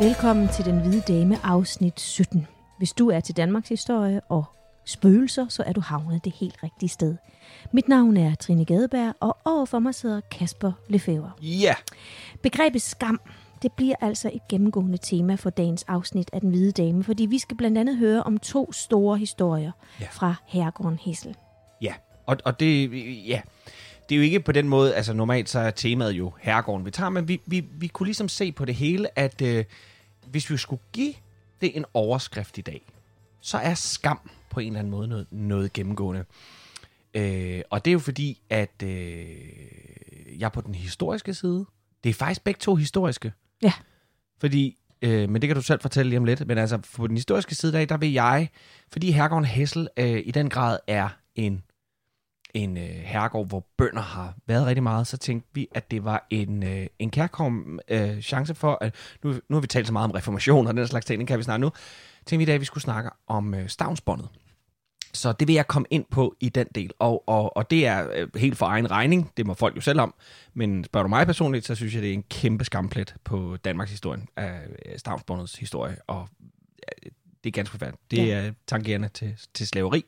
Velkommen til Den Hvide Dame afsnit 17. Hvis du er til Danmarks historie og spøgelser, så er du havnet det helt rigtige sted. Mit navn er Trine Gadeberg, og overfor mig sidder Kasper Lefebvre. Ja, Begrebet skam, det bliver altså et gennemgående tema for dagens afsnit af Den Hvide Dame, fordi vi skal blandt andet høre om to store historier Ja. fra herregården Hessel. ja. Og, og det, ja. det er jo ikke på den måde, altså normalt så er temaet jo herregården, vi tager, men vi, vi, vi kunne ligesom se på det hele, at øh, hvis vi skulle give det en overskrift i dag, så er skam på en eller anden måde noget, noget gennemgående. Øh, og det er jo fordi, at øh, jeg er på den historiske side. Det er faktisk begge to historiske. Ja. Fordi, øh, men det kan du selv fortælle lige om lidt, men altså på den historiske side af, der vil jeg, fordi herregården Hessel øh, i den grad er en, en øh, herregård, hvor bønder har været rigtig meget, så tænkte vi, at det var en, øh, en kærkom øh, chance for, at nu, nu har vi talt så meget om reformation og den slags ting, den kan vi snakke nu, tænkte vi i dag, at vi skulle snakke om øh, stavnsbåndet. Så det vil jeg komme ind på i den del, og, og, og det er øh, helt for egen regning, det må folk jo selv om, men spørger du mig personligt, så synes jeg, det er en kæmpe skamplet på Danmarks historie, af øh, stavnsbåndets historie, og øh, det er ganske forfærdeligt. Det Ja. er tangerende til, til slaveri.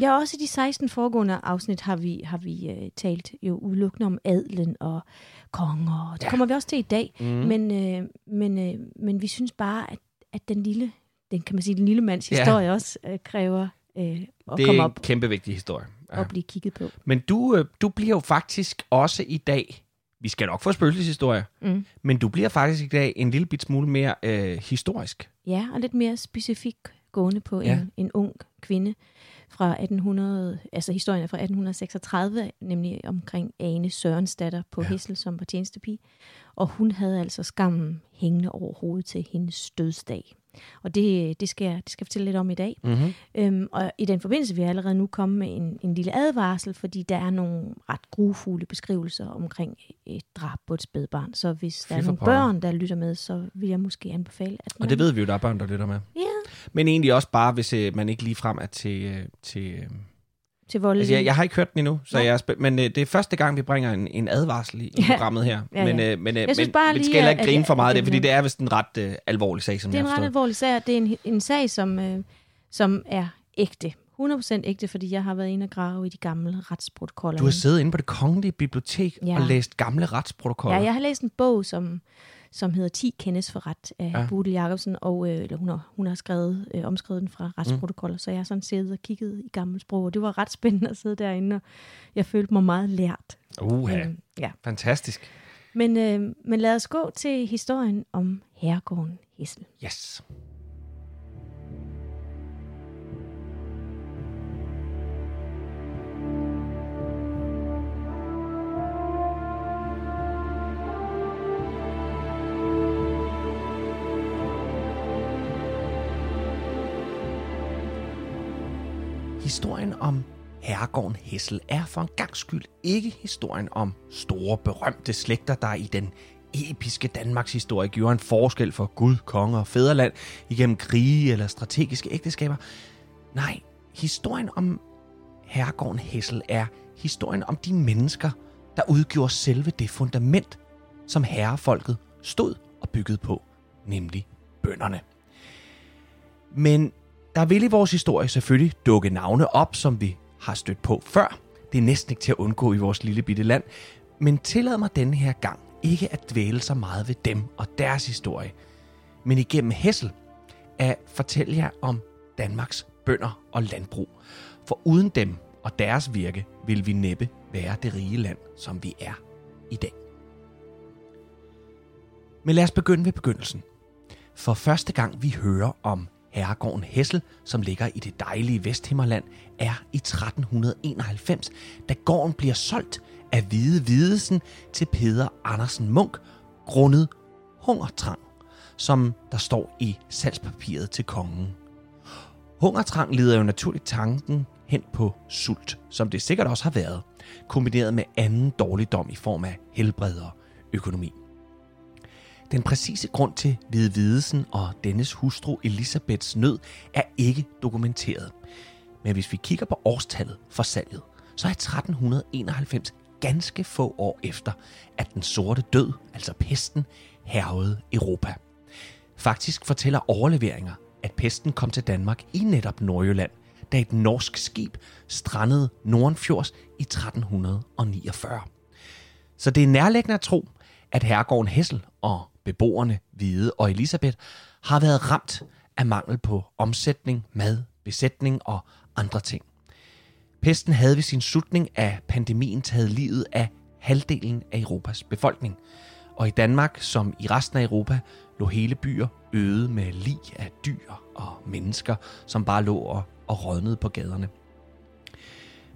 Ja, også i de 16 foregående afsnit har vi, har vi uh, talt jo udelukkende om adlen og konger. Det Ja. kommer vi også til i dag. Mm. Men, øh, men, øh, men vi synes bare, at, at den lille, den kan man sige, den lille mands Ja. historie også øh, kræver øh, at det komme er op en kæmpe vigtig historie. ja. og blive kigget på. Men du, øh, du bliver jo faktisk også i dag, vi skal nok få spøgelseshistorie, Mm. men du bliver faktisk i dag en lille bit smule mere øh, historisk. Ja, og lidt mere specifikt gående på Ja. en, en ung kvinde fra 1800, altså historien er fra 1836, nemlig omkring Ane Sørensdatter på Ja. ja. Hessel, som var tjenestepige. Og hun havde altså skammen hængende over hovedet til hendes dødsdag. Og det, det, skal, jeg, det skal jeg fortælle lidt om i dag. Mm-hmm. Øhm, og i den forbindelse vil jeg allerede nu komme med en, en lille advarsel, fordi der er nogle ret grufulde beskrivelser omkring et drab på et spædbarn. Så hvis der er nogle børn, der lytter med, så vil jeg måske anbefale, at man... Og det ved vi jo, der er børn, der lytter med. Ja, Men egentlig også bare, hvis øh, man ikke lige frem er til... Øh, til øh, til vold. altså, jeg, jeg har ikke hørt den endnu, så Nej. jeg er men øh, det er første gang, vi bringer en, en advarsel i, Ja. programmet her. Ja, men, ja. øh, men, øh, Jeg synes men, bare men lige, skal heller ikke grine for meget af det, fordi det er vist en ret øh, alvorlig sag, som Det er jeg en ret alvorlig sag. Det er en, en sag, som, øh, som er ægte. 100% ægte, fordi jeg har været inde og grave i de gamle retsprotokoller. Du har siddet inde på det kongelige bibliotek Ja. og læst gamle retsprotokoller. Ja, jeg har læst en bog, som, som hedder 10 kendes for ret af Ja. Bodil Jacobsen, og øh, eller hun, har, hun har skrevet, øh, omskrevet den fra retsprotokoller, mm. så jeg har sådan siddet og kigget i gamle sprog, og det var ret spændende at sidde derinde, og jeg følte mig meget lært. Uha, Øhm, ja. fantastisk. Men, øh, men lad os gå til historien om herregården Hessel. Yes. Historien om herregården Hessel er for en gang skyld ikke historien om store berømte slægter, der i den episke Danmarks historie gjorde en forskel for Gud, konge og fædreland igennem krige eller strategiske ægteskaber. Nej, historien om herregården Hessel er historien om de mennesker, der udgjorde selve det fundament, som herrefolket stod og byggede på, nemlig bønderne. Men der vil i vores historie selvfølgelig dukke navne op, som vi har stødt på før. Det er næsten ikke til at undgå i vores lille bitte land. Men tillad mig denne her gang ikke at dvæle så meget ved dem og deres historie. Men igennem Hessel at fortælle jer om Danmarks bønder og landbrug. For uden dem og deres virke vil vi næppe være det rige land, som vi er i dag. Men lad os begynde ved begyndelsen. For første gang vi hører om herregården Hessel, som ligger i det dejlige Vesthimmerland, er i 1391, da gården bliver solgt af Hvide Hvidesen til Peder Andersen Munk, grundet hungertrang, som der står i salgspapiret til kongen. Hungertrang leder jo naturligt tanken hen på sult, som det sikkert også har været, kombineret med anden dårligdom i form af helbred og økonomi. Den præcise grund til Hvide Videsen og dennes hustru Elisabeths nød er ikke dokumenteret. Men hvis vi kigger på årstallet for salget, så er 1391 ganske få år efter, at den sorte død, altså pesten, hervede Europa. Faktisk fortæller overleveringer, at pesten kom til Danmark i netop Nordjylland, da et norsk skib strandede Nordenfjords i 1349. Så det er nærlæggende at tro, at herregården Hessel og beboerne Hvide og Elisabeth har været ramt af mangel på omsætning, mad, besætning og andre ting. Pesten havde ved sin slutning af pandemien taget livet af halvdelen af Europas befolkning. Og i Danmark, som i resten af Europa, lå hele byer øde med lig af dyr og mennesker, som bare lå og, og rådnede på gaderne.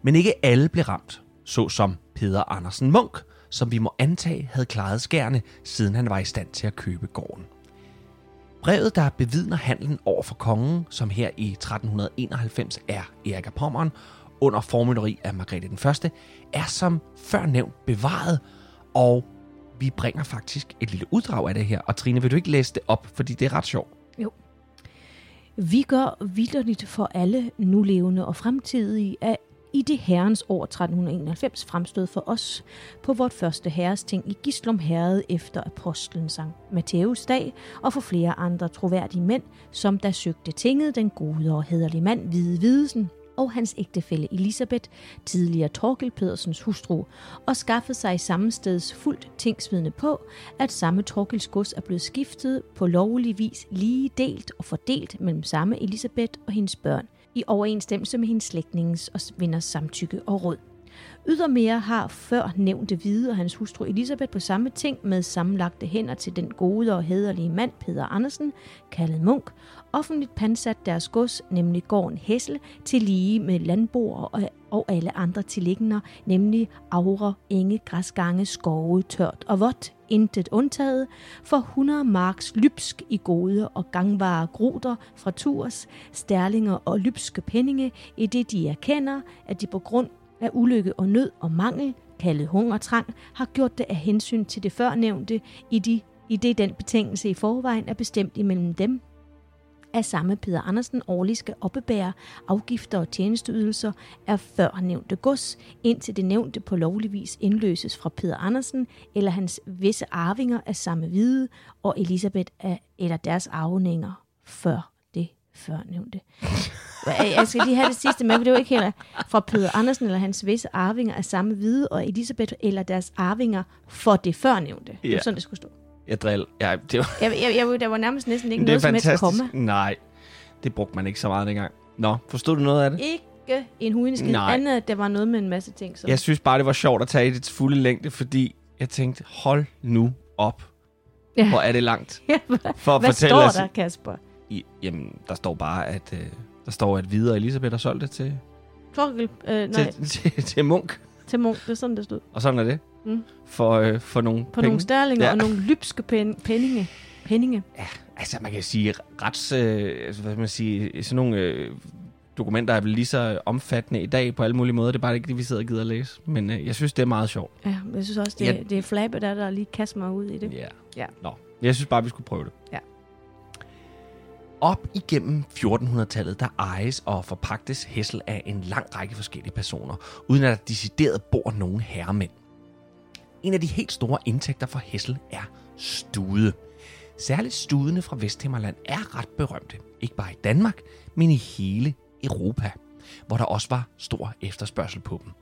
Men ikke alle blev ramt, såsom Peder Andersen Munk, som vi må antage havde klaret skærne, siden han var i stand til at købe gården. Brevet, der bevidner handlen over for kongen, som her i 1391 er Erik af Pommern, under formynderi af Margrethe den Første, er som før nævnt bevaret, og vi bringer faktisk et lille uddrag af det her. Og Trine, vil du ikke læse det op, fordi det er ret sjovt? Jo. Vi gør vidderligt for alle nulevende og fremtidige, at i det herrens år 1391 fremstod for os på vort første herresting i Gislum Herred efter apostlen Sankt Matteus dag og for flere andre troværdige mænd, som der søgte tinget den gode og hederlige mand Hvide Videsen og hans ægtefælle Elisabeth, tidligere Torkel Pedersens hustru, og skaffede sig i samme steds fuldt tingsvidne på, at samme Torkels gods er blevet skiftet på lovlig vis lige delt og fordelt mellem samme Elisabeth og hendes børn, i overensstemmelse med hendes slægtningens og venners samtykke og råd. Ydermere har før nævnte Hvide og hans hustru Elisabeth på samme ting med sammenlagte hænder til den gode og hederlige mand Peter Andersen, kaldet Munk, offentligt pansat deres gods, nemlig gården Hessel, til lige med landboer og, alle andre tilliggende, nemlig aure, enge, græsgange, skove, tørt og vådt, intet undtaget, for 100 marks lybsk i gode og gangbare gruder fra Tours, stærlinger og lybske penninge, i det de erkender, at de på grund af ulykke og nød og mangel, kaldet hungertrang, har gjort det af hensyn til det førnævnte, i, de, i det den betingelse i forvejen er bestemt imellem dem, at samme Peter Andersen årligt skal oppebære afgifter og tjenesteydelser af førnævnte gods, indtil det nævnte på lovlig vis indløses fra Peter Andersen eller hans visse arvinger af samme hvide og Elisabeth af, eller deres arvninger før det førnævnte. Jeg skal lige have det sidste med, for det var ikke helt fra Peter Andersen eller hans visse arvinger af samme hvide og Elisabeth eller deres arvinger for det førnævnte. Det Ja. var sådan, det skulle stå. Jeg drill. Ja, det var, Jeg, jeg, jeg, der var nærmest næsten ikke det er noget som helst fantastisk. komma. Nej, det brugte man ikke så meget dengang. Nå, forstod du noget af det? Ikke en huindeskid, Nej. andet at der var noget med en masse ting. Som, Jeg synes bare, det var sjovt at tage i det fulde længde, fordi jeg tænkte, hold nu op. Ja. Hvor er det langt. Ja, For at hvad fortælle står os, der, Kasper? I, jamen, der står bare, at øh, der står, at Hvide og Elisabeth har solgt det til, Torkel, øh, nej, til, til, til Munk. Til Munk, det er sådan, det stod. Og sådan er det. Mm. For, øh, for nogle På penge. nogle stærlinger Ja. ja. og nogle lybske pen, penninge. penninge. Altså, man kan sige, rets, øh, altså, hvad man sige, sådan nogle øh, dokumenter er vel lige så omfattende i dag på alle mulige måder. Det er bare ikke det, vi sidder og gider at læse. Men øh, jeg synes, det er meget sjovt. Ja, men jeg synes også, det, Ja. ja. det er flabet, der, der lige kaster mig ud i det. Ja. Ja. Nå, jeg synes bare, vi skulle prøve det. Ja. Op igennem 1400-tallet, der ejes og forpagtes Hessel af en lang række forskellige personer, uden at der decideret bor nogen herremænd. En af de helt store indtægter for Hessel er stude. Særligt studene fra Vesthimmerland er ret berømte. Ikke bare i Danmark, men i hele Europa, hvor der også var stor efterspørgsel på dem.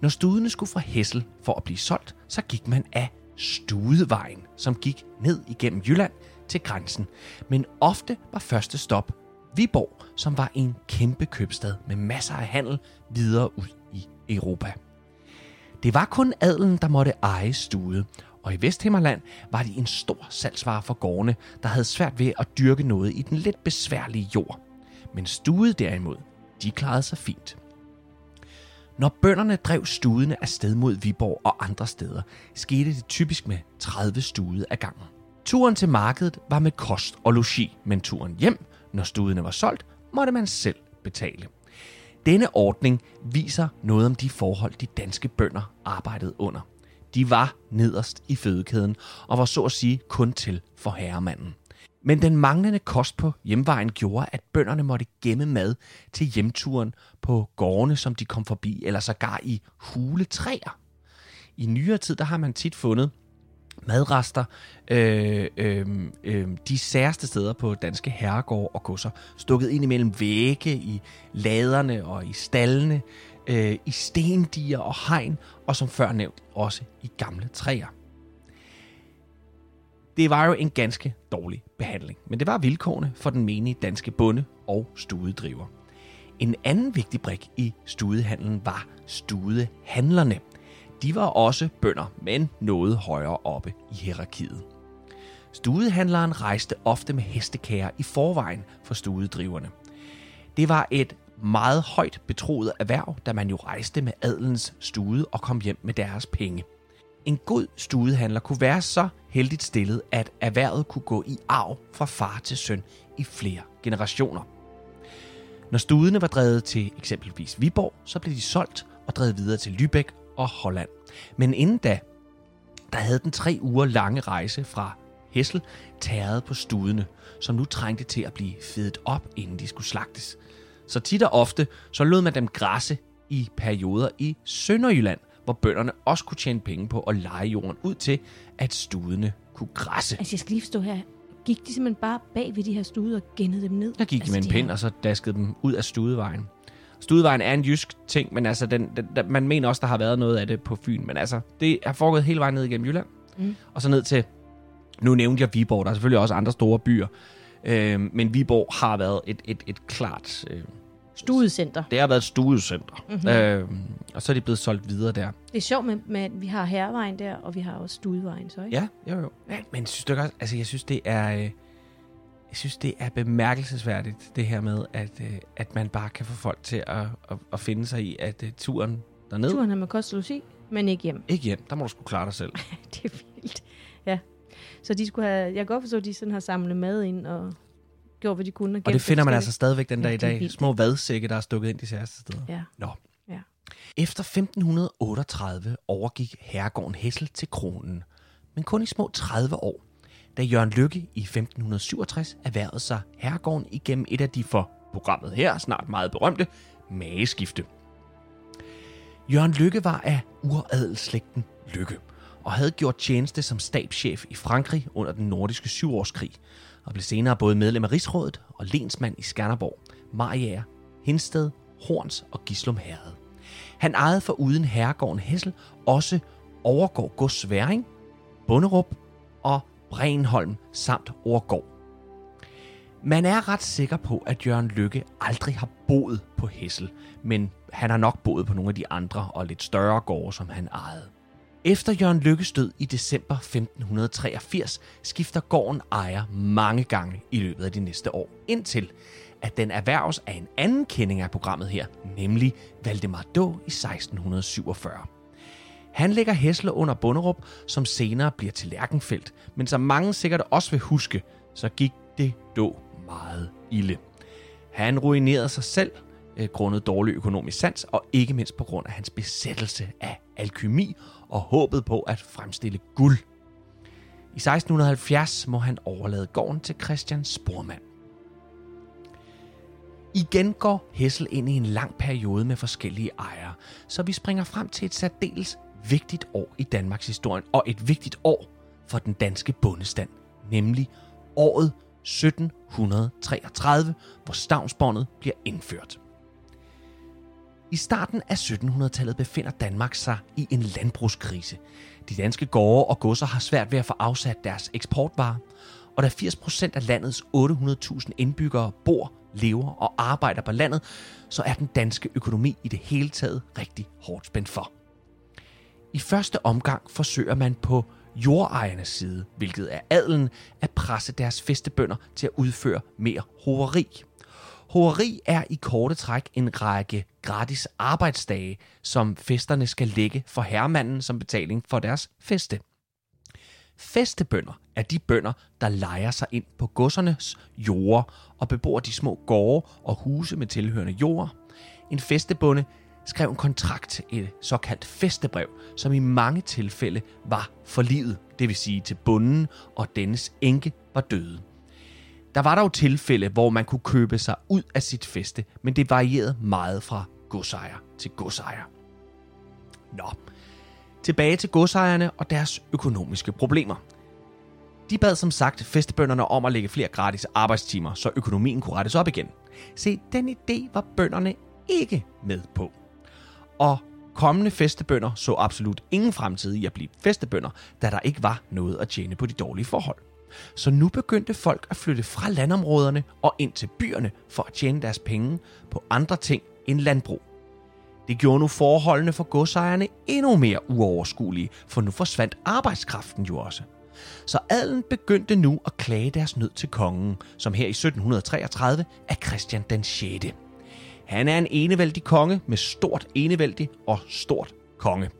Når studene skulle fra Hessel for at blive solgt, så gik man af Studevejen, som gik ned igennem Jylland til grænsen. Men ofte var første stop Viborg, som var en kæmpe købstad med masser af handel videre ud i Europa. Det var kun adelen, der måtte eje stude, Og i Vesthimmerland var de en stor salgsvare for gårdene, der havde svært ved at dyrke noget i den lidt besværlige jord. Men stude derimod, de klarede sig fint. Når bønderne drev studene af sted mod Viborg og andre steder, skete det typisk med 30 stude ad gangen. Turen til markedet var med kost og logi, men turen hjem, når studene var solgt, måtte man selv betale. Denne ordning viser noget om de forhold, de danske bønder arbejdede under. De var nederst i fødekæden og var så at sige kun til for herremanden. Men den manglende kost på hjemvejen gjorde, at bønderne måtte gemme mad til hjemturen på gårdene, som de kom forbi, eller sågar i huletræer. I nyere tid, der har man tit fundet madrester øh, øh, øh, de særste steder på danske herregårde og kusser, stukket ind imellem vægge, i laderne og i stallene, øh, i stendiger og hegn, og som før nævnt også i gamle træer. Det var jo en ganske dårlig behandling, men det var vilkårene for den menige danske bonde og studedriver. En anden vigtig brik i studehandlen var studehandlerne. De var også bønder, men noget højere oppe i hierarkiet. Studehandleren rejste ofte med hestekager i forvejen for studedriverne. Det var et meget højt betroet erhverv, da man jo rejste med adelens stude og kom hjem med deres penge. En god studehandler kunne være så heldigt stillet, at erhvervet kunne gå i arv fra far til søn i flere generationer. Når studene var drevet til eksempelvis Viborg, så blev de solgt og drevet videre til Lübeck og Holland. Men inden da, der havde den tre uger lange rejse fra Hessel tæret på studene, som nu trængte til at blive fedet op, inden de skulle slagtes. Så tit og ofte, så lod man dem græsse i perioder i Sønderjylland, hvor bønderne også kunne tjene penge på at lege jorden ud til, at studene kunne græsse. Altså, jeg skal lige stå her. Gik de simpelthen bare bag ved de her stude og gennede dem ned? Der gik altså, de med en pind, her... og så daskede dem ud af studevejen. Studevejen er en jysk ting, men altså, den, den, den, man mener også, der har været noget af det på Fyn. Men altså, det er foregået hele vejen ned igennem Jylland. Mm. Og så ned til, nu nævnte jeg Viborg, der er selvfølgelig også andre store byer. Øh, men Viborg har været et, et, et klart... Øh, Studecenter. det har været et studiecenter. Mhm. Mm-hmm. Øh, og så er de blevet solgt videre der. Det er sjovt med, med, at vi har hervejen der, og vi har også studevejen, så ikke? Ja, jo jo. Men, men synes du ikke også, altså jeg synes, det er... Øh, jeg synes, det er bemærkelsesværdigt, det her med, at, øh, at man bare kan få folk til at, at, at finde sig i, at uh, turen derned, Turen er med kost og logi, men ikke hjem. ikke hjem, der må du sgu klare dig selv. det er vildt. Ja. Så de skulle have, jeg kan godt forstå, at de sådan har samlet mad ind og gjort, hvad de kunne. Og det finder man altså stadig den Ja, dag i dag. Små vadsække, der er stukket ind de særste steder. Ja. Nå. Ja. Efter 1538 overgik herregården Hessel til kronen, men kun i små 30 år, da Jørgen Lykke i 1567 erhvervede sig herregården igennem et af de for programmet her snart meget berømte mageskifte. Jørgen Lykke var af uradelsslægten Lykke og havde gjort tjeneste som stabschef i Frankrig under den nordiske syvårskrig og blev senere både medlem af Rigsrådet og lensmand i Skanderborg, Mariager, Hinsted, Horns og Gislum Herred. Han ejede for uden herregården Hessel også Overgård Gods Sværing, Bunderup og Renholm samt Orgård. Man er ret sikker på, at Jørgen Lykke aldrig har boet på Hessel, men han har nok boet på nogle af de andre og lidt større gårde, som han ejede. Efter Jørgen Lykkes død i december 1583 skifter gården ejer mange gange i løbet af de næste år, indtil at den erhverves af en anden kending af programmet her, nemlig Valdemar Då i 1647. Han lægger Hessle under Bunderup, som senere bliver til Lærkenfeldt, men som mange sikkert også vil huske, så gik det Då meget ilde. Han ruinerede sig selv øh, grundet dårlig økonomisk sans, og ikke mindst på grund af hans besættelse af alkymi og håbet på at fremstille guld. I 1670 må han overlade gården til Christian Spormand. Igen går Hessel ind i en lang periode med forskellige ejere, så vi springer frem til et særdeles vigtigt år i Danmarks historie, og et vigtigt år for den danske bondestand, nemlig året 1733, hvor stavnsbåndet bliver indført. I starten af 1700-tallet befinder Danmark sig i en landbrugskrise. De danske gårde og godser har svært ved at få afsat deres eksportvarer, og da 80% af landets 800.000 indbyggere bor, lever og arbejder på landet, så er den danske økonomi i det hele taget rigtig hårdt spændt for. I første omgang forsøger man på jordejernes side, hvilket er adelen, at presse deres festebønder til at udføre mere hoveri. Hoveri er i korte træk en række gratis arbejdsdage, som festerne skal lægge for herremanden som betaling for deres feste. Festebønder er de bønder, der lejer sig ind på godsernes jorder og bebor de små gårde og huse med tilhørende jord. En festebonde skrev en kontrakt, et såkaldt festebrev, som i mange tilfælde var for livet, det vil sige til bunden og dennes enke var døde. Der var dog tilfælde, hvor man kunne købe sig ud af sit feste, men det varierede meget fra godsejer til godsejer. Nå, tilbage til godsejerne og deres økonomiske problemer. De bad som sagt festebønderne om at lægge flere gratis arbejdstimer, så økonomien kunne rettes op igen. Se, den idé var bønderne ikke med på. Og kommende festebønder så absolut ingen fremtid i at blive festebønder, da der ikke var noget at tjene på de dårlige forhold. Så nu begyndte folk at flytte fra landområderne og ind til byerne for at tjene deres penge på andre ting end landbrug. Det gjorde nu forholdene for godsejerne endnu mere uoverskuelige, for nu forsvandt arbejdskraften jo også. Så adelen begyndte nu at klage deres nød til kongen, som her i 1733 er Christian den 6. Han er en enevældig konge med stort enevældig og stort konge.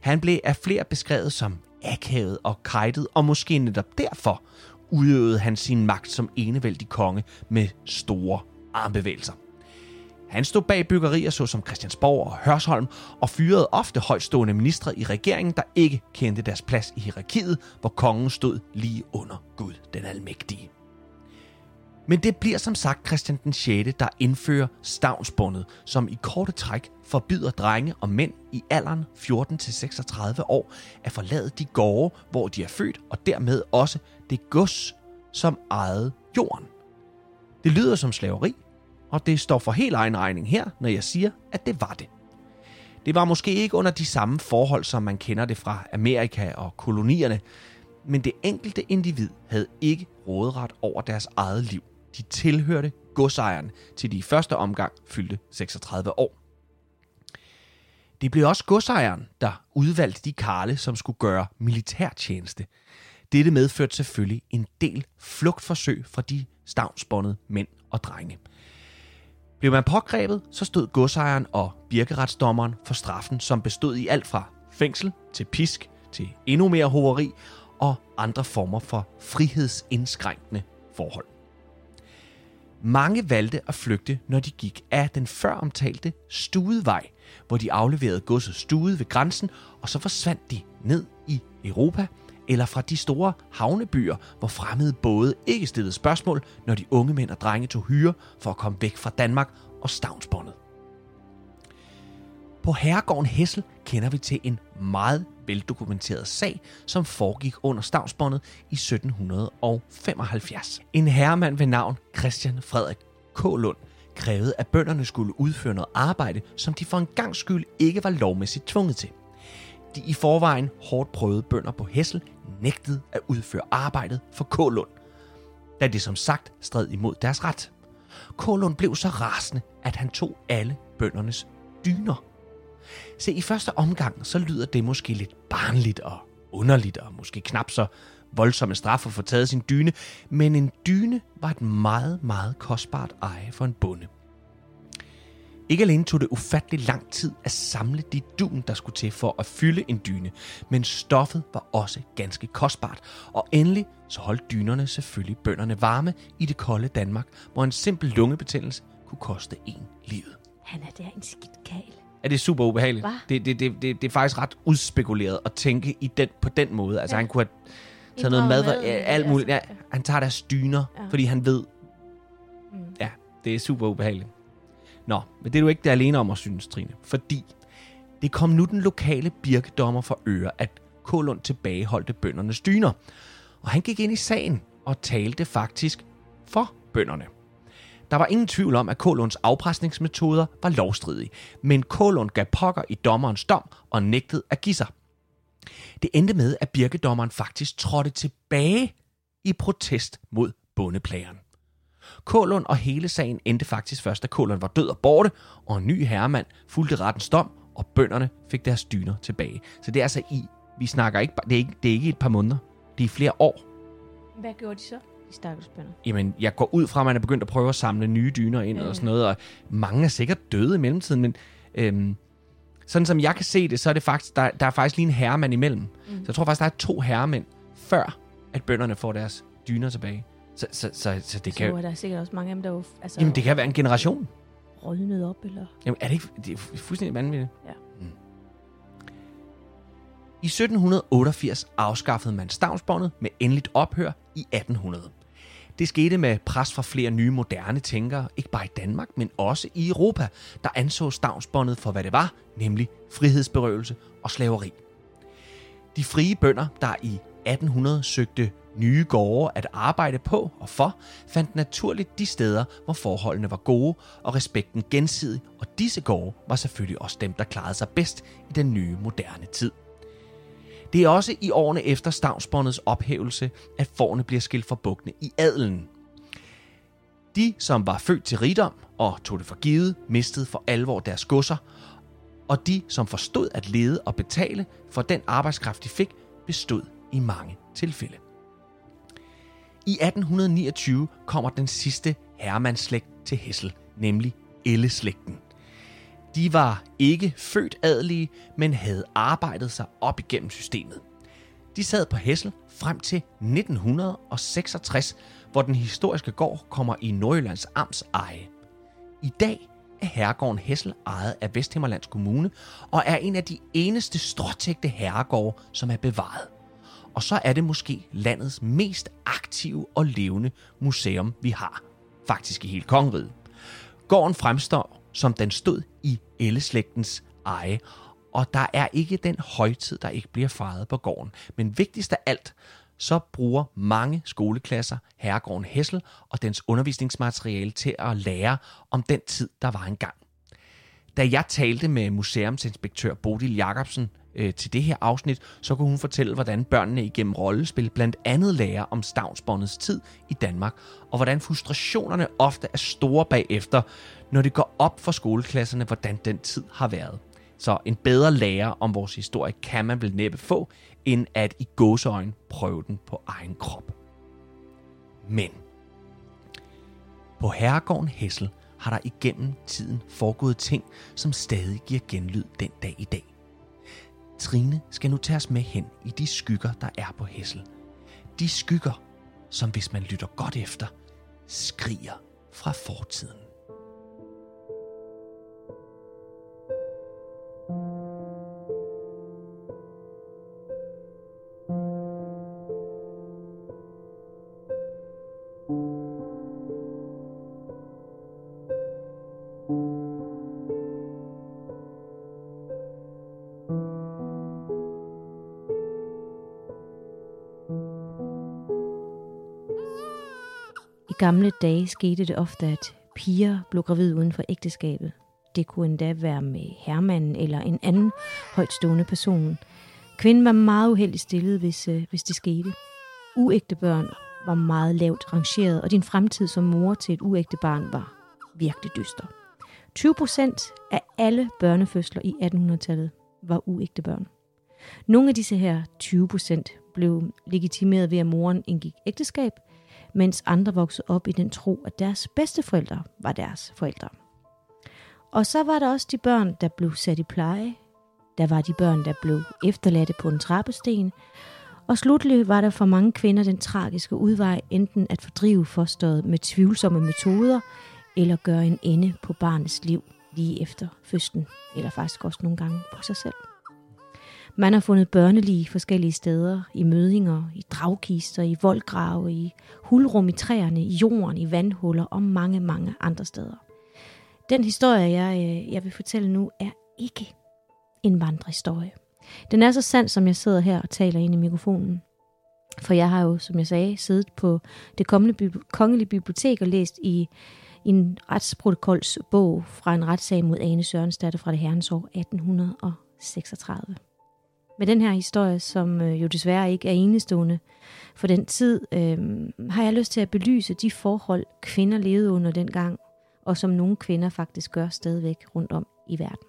Han blev af flere beskrevet som akavet og kajtet, og måske netop derfor udøvede han sin magt som enevældig konge med store armbevægelser. Han stod bag byggerier såsom Christiansborg og Hørsholm og fyrede ofte højtstående ministre i regeringen, der ikke kendte deres plads i hierarkiet, hvor kongen stod lige under Gud den Almægtige. Men det bliver som sagt Christian den 6., der indfører stavnsbundet, som i korte træk forbyder drenge og mænd i alderen 14-36 år at forlade de gårde, hvor de er født, og dermed også det gods, som ejede jorden. Det lyder som slaveri, og det står for helt egen regning her, når jeg siger, at det var det. Det var måske ikke under de samme forhold, som man kender det fra Amerika og kolonierne, men det enkelte individ havde ikke råderet over deres eget liv. De tilhørte godsejeren, til de første omgang fyldte 36 år. Det blev også godsejeren, der udvalgte de karle, som skulle gøre militærtjeneste. Dette medførte selvfølgelig en del flugtforsøg fra de stavnsbåndede mænd og drenge. Blev man pågrebet, så stod godsejeren og birkeretsdommeren for straffen, som bestod i alt fra fængsel til pisk til endnu mere hoveri og andre former for frihedsindskrænkende forhold. Mange valgte at flygte, når de gik af den før omtalte Studevej, hvor de afleverede godset Stude ved grænsen, og så forsvandt de ned i Europa eller fra de store havnebyer, hvor fremmede både ikke stillede spørgsmål, når de unge mænd og drenge tog hyre for at komme væk fra Danmark og stavnsbåndet. På herregården Hessel kender vi til en meget veldokumenteret sag, som foregik under stavnsbåndet i 1775. En herremand ved navn Christian Frederik K. Lund krævede, at bønderne skulle udføre noget arbejde, som de for en gang skyld ikke var lovmæssigt tvunget til. De i forvejen hårdt prøvede bønder på Hessel nægtede at udføre arbejdet for Kålund, da det som sagt stred imod deres ret. Kålund blev så rasende, at han tog alle bøndernes dyner. Se, i første omgang, så lyder det måske lidt barnligt og underligt, og måske knap så voldsomme straf at få taget sin dyne, men en dyne var et meget, meget kostbart eje for en bonde. Ikke alene tog det ufattelig lang tid at samle de dun, der skulle til for at fylde en dyne, men stoffet var også ganske kostbart. Og endelig så holdt dynerne selvfølgelig bønderne varme i det kolde Danmark, hvor en simpel lungebetændelse kunne koste en livet. Han er der en skidt gal. Er det super ubehageligt? Det, det, det, det, det er faktisk ret udspekuleret at tænke i den, på den måde. Altså Ja. han kunne have taget noget mad, Inddraget ja, alt muligt. Ja, han tager deres dyner, Ja. fordi han ved, Mm. ja, det er super ubehageligt. Nå, men det er du ikke det alene om at synes, Trine. Fordi det kom nu den lokale birkedommer for øre, at Kålund tilbageholdte bøndernes dyner. Og han gik ind i sagen og talte faktisk for bønderne. Der var ingen tvivl om, at Kålunds afpresningsmetoder var lovstridige, men Kålund gav pokker i dommerens dom og nægtede at give sig. Det endte med, at birkedommeren faktisk trådte tilbage i protest mod bondeplageren. Kålund og hele sagen endte faktisk først, da Kålund var død og borte, og en ny herremand fulgte rettens dom, og bønderne fik deres dyner tilbage. Så det er altså i Vi snakker ikke, det er ikke, det er ikke et par måneder. Det er flere år. Hvad gjorde de så, de stakkels bønder? Jamen, jeg går ud fra, at man er begyndt at prøve at samle nye dyner ind Ja. og sådan noget, og mange er sikkert døde i mellemtiden, men øhm, sådan som jeg kan se det, så er det faktisk, der, der er faktisk lige en herremand imellem. Mm. Så jeg tror faktisk, der er to herremænd, før at bønderne får deres dyner tilbage. Så, så, så, så det Så kan er der sikkert også mange af dem, der var altså, Jamen, det kan være en generation. rådnet op, eller... Jamen, er det ikke det er fu- fuldstændig vanvittigt? Ja. Mm. I 1788 afskaffede man stavnsbåndet med endeligt ophør i 1800. Det skete med pres fra flere nye moderne tænkere, ikke bare i Danmark, men også i Europa, der anså stavnsbåndet for, hvad det var, nemlig frihedsberøvelse og slaveri. De frie bønder, der i 1800 søgte nye gårde at arbejde på og for, fandt naturligt de steder, hvor forholdene var gode og respekten gensidig, og disse gårde var selvfølgelig også dem, der klarede sig bedst i den nye moderne tid. Det er også i årene efter stavnsbåndets ophævelse, at forne bliver skilt fra bukkene i adelen. De, som var født til rigdom og tog det for givet, mistede for alvor deres godser, og de, som forstod at lede og betale for den arbejdskraft, de fik, bestod i mange tilfælde. I 1829 kommer den sidste hermandsslægt til Hessel, nemlig Elleslægten. De var ikke født adelige, men havde arbejdet sig op igennem systemet. De sad på Hessel frem til 1966, hvor den historiske gård kommer i Nordjyllands Amts eje. I dag er herregården Hessel ejet af Vesthimmerlands Kommune og er en af de eneste stråtægte herregårde, som er bevaret. Og så er det måske landets mest aktive og levende museum, vi har. Faktisk i hele kongeriget. Gården fremstår, som den stod i Elleslægtens eje, og der er ikke den højtid, der ikke bliver fejret på gården. Men vigtigst af alt, så bruger mange skoleklasser herregården Hessel og dens undervisningsmateriale til at lære om den tid, der var engang. Da jeg talte med museumsinspektør Bodil Jacobsen øh, til det her afsnit, så kunne hun fortælle, hvordan børnene igennem rollespil blandt andet lærer om stavnsbåndets tid i Danmark, og hvordan frustrationerne ofte er store bagefter, når det går op for skoleklasserne, hvordan den tid har været. Så en bedre lærer om vores historie kan man vel næppe få, end at i gåseøjne prøve den på egen krop. Men på herregården Hessel har der igennem tiden foregået ting, som stadig giver genlyd den dag i dag. Trine skal nu tage os med hen i de skygger, der er på Hessel. De skygger, som hvis man lytter godt efter, skriger fra fortiden. Gamle dage skete det ofte, at piger blev gravide uden for ægteskabet. Det kunne endda være med hermanden eller en anden højtstående person. Kvinden var meget uheldig stillet, hvis, øh, hvis det skete. Uægte børn var meget lavt rangeret, og din fremtid som mor til et uægte barn var virkelig dyster. 20 procent af alle børnefødsler i 1800-tallet var uægte børn. Nogle af disse her 20 procent blev legitimeret ved, at moren indgik ægteskab, mens andre voksede op i den tro, at deres bedsteforældre var deres forældre. Og så var der også de børn, der blev sat i pleje. Der var de børn, der blev efterladte på en trappesten. Og slutlig var der for mange kvinder den tragiske udvej enten at fordrive fosteret med tvivlsomme metoder, eller gøre en ende på barnets liv lige efter fødslen, eller faktisk også nogle gange på sig selv. Man har fundet børnelige forskellige steder, i mødinger, i dragkister, i voldgrave, i hulrum i træerne, i jorden, i vandhuller og mange, mange andre steder. Den historie, jeg, øh, jeg vil fortælle nu, er ikke en vandrehistorie. Den er så sand, som jeg sidder her og taler ind i mikrofonen. For jeg har jo, som jeg sagde, siddet på det kommende kongelige bibliotek og læst i en retsprotokolsbog fra en retssag mod Ane Sørensdatter fra det herrens år 1836 med den her historie, som øh, jo desværre ikke er enestående for den tid, øh, har jeg lyst til at belyse de forhold, kvinder levede under dengang, og som nogle kvinder faktisk gør stadigvæk rundt om i verden.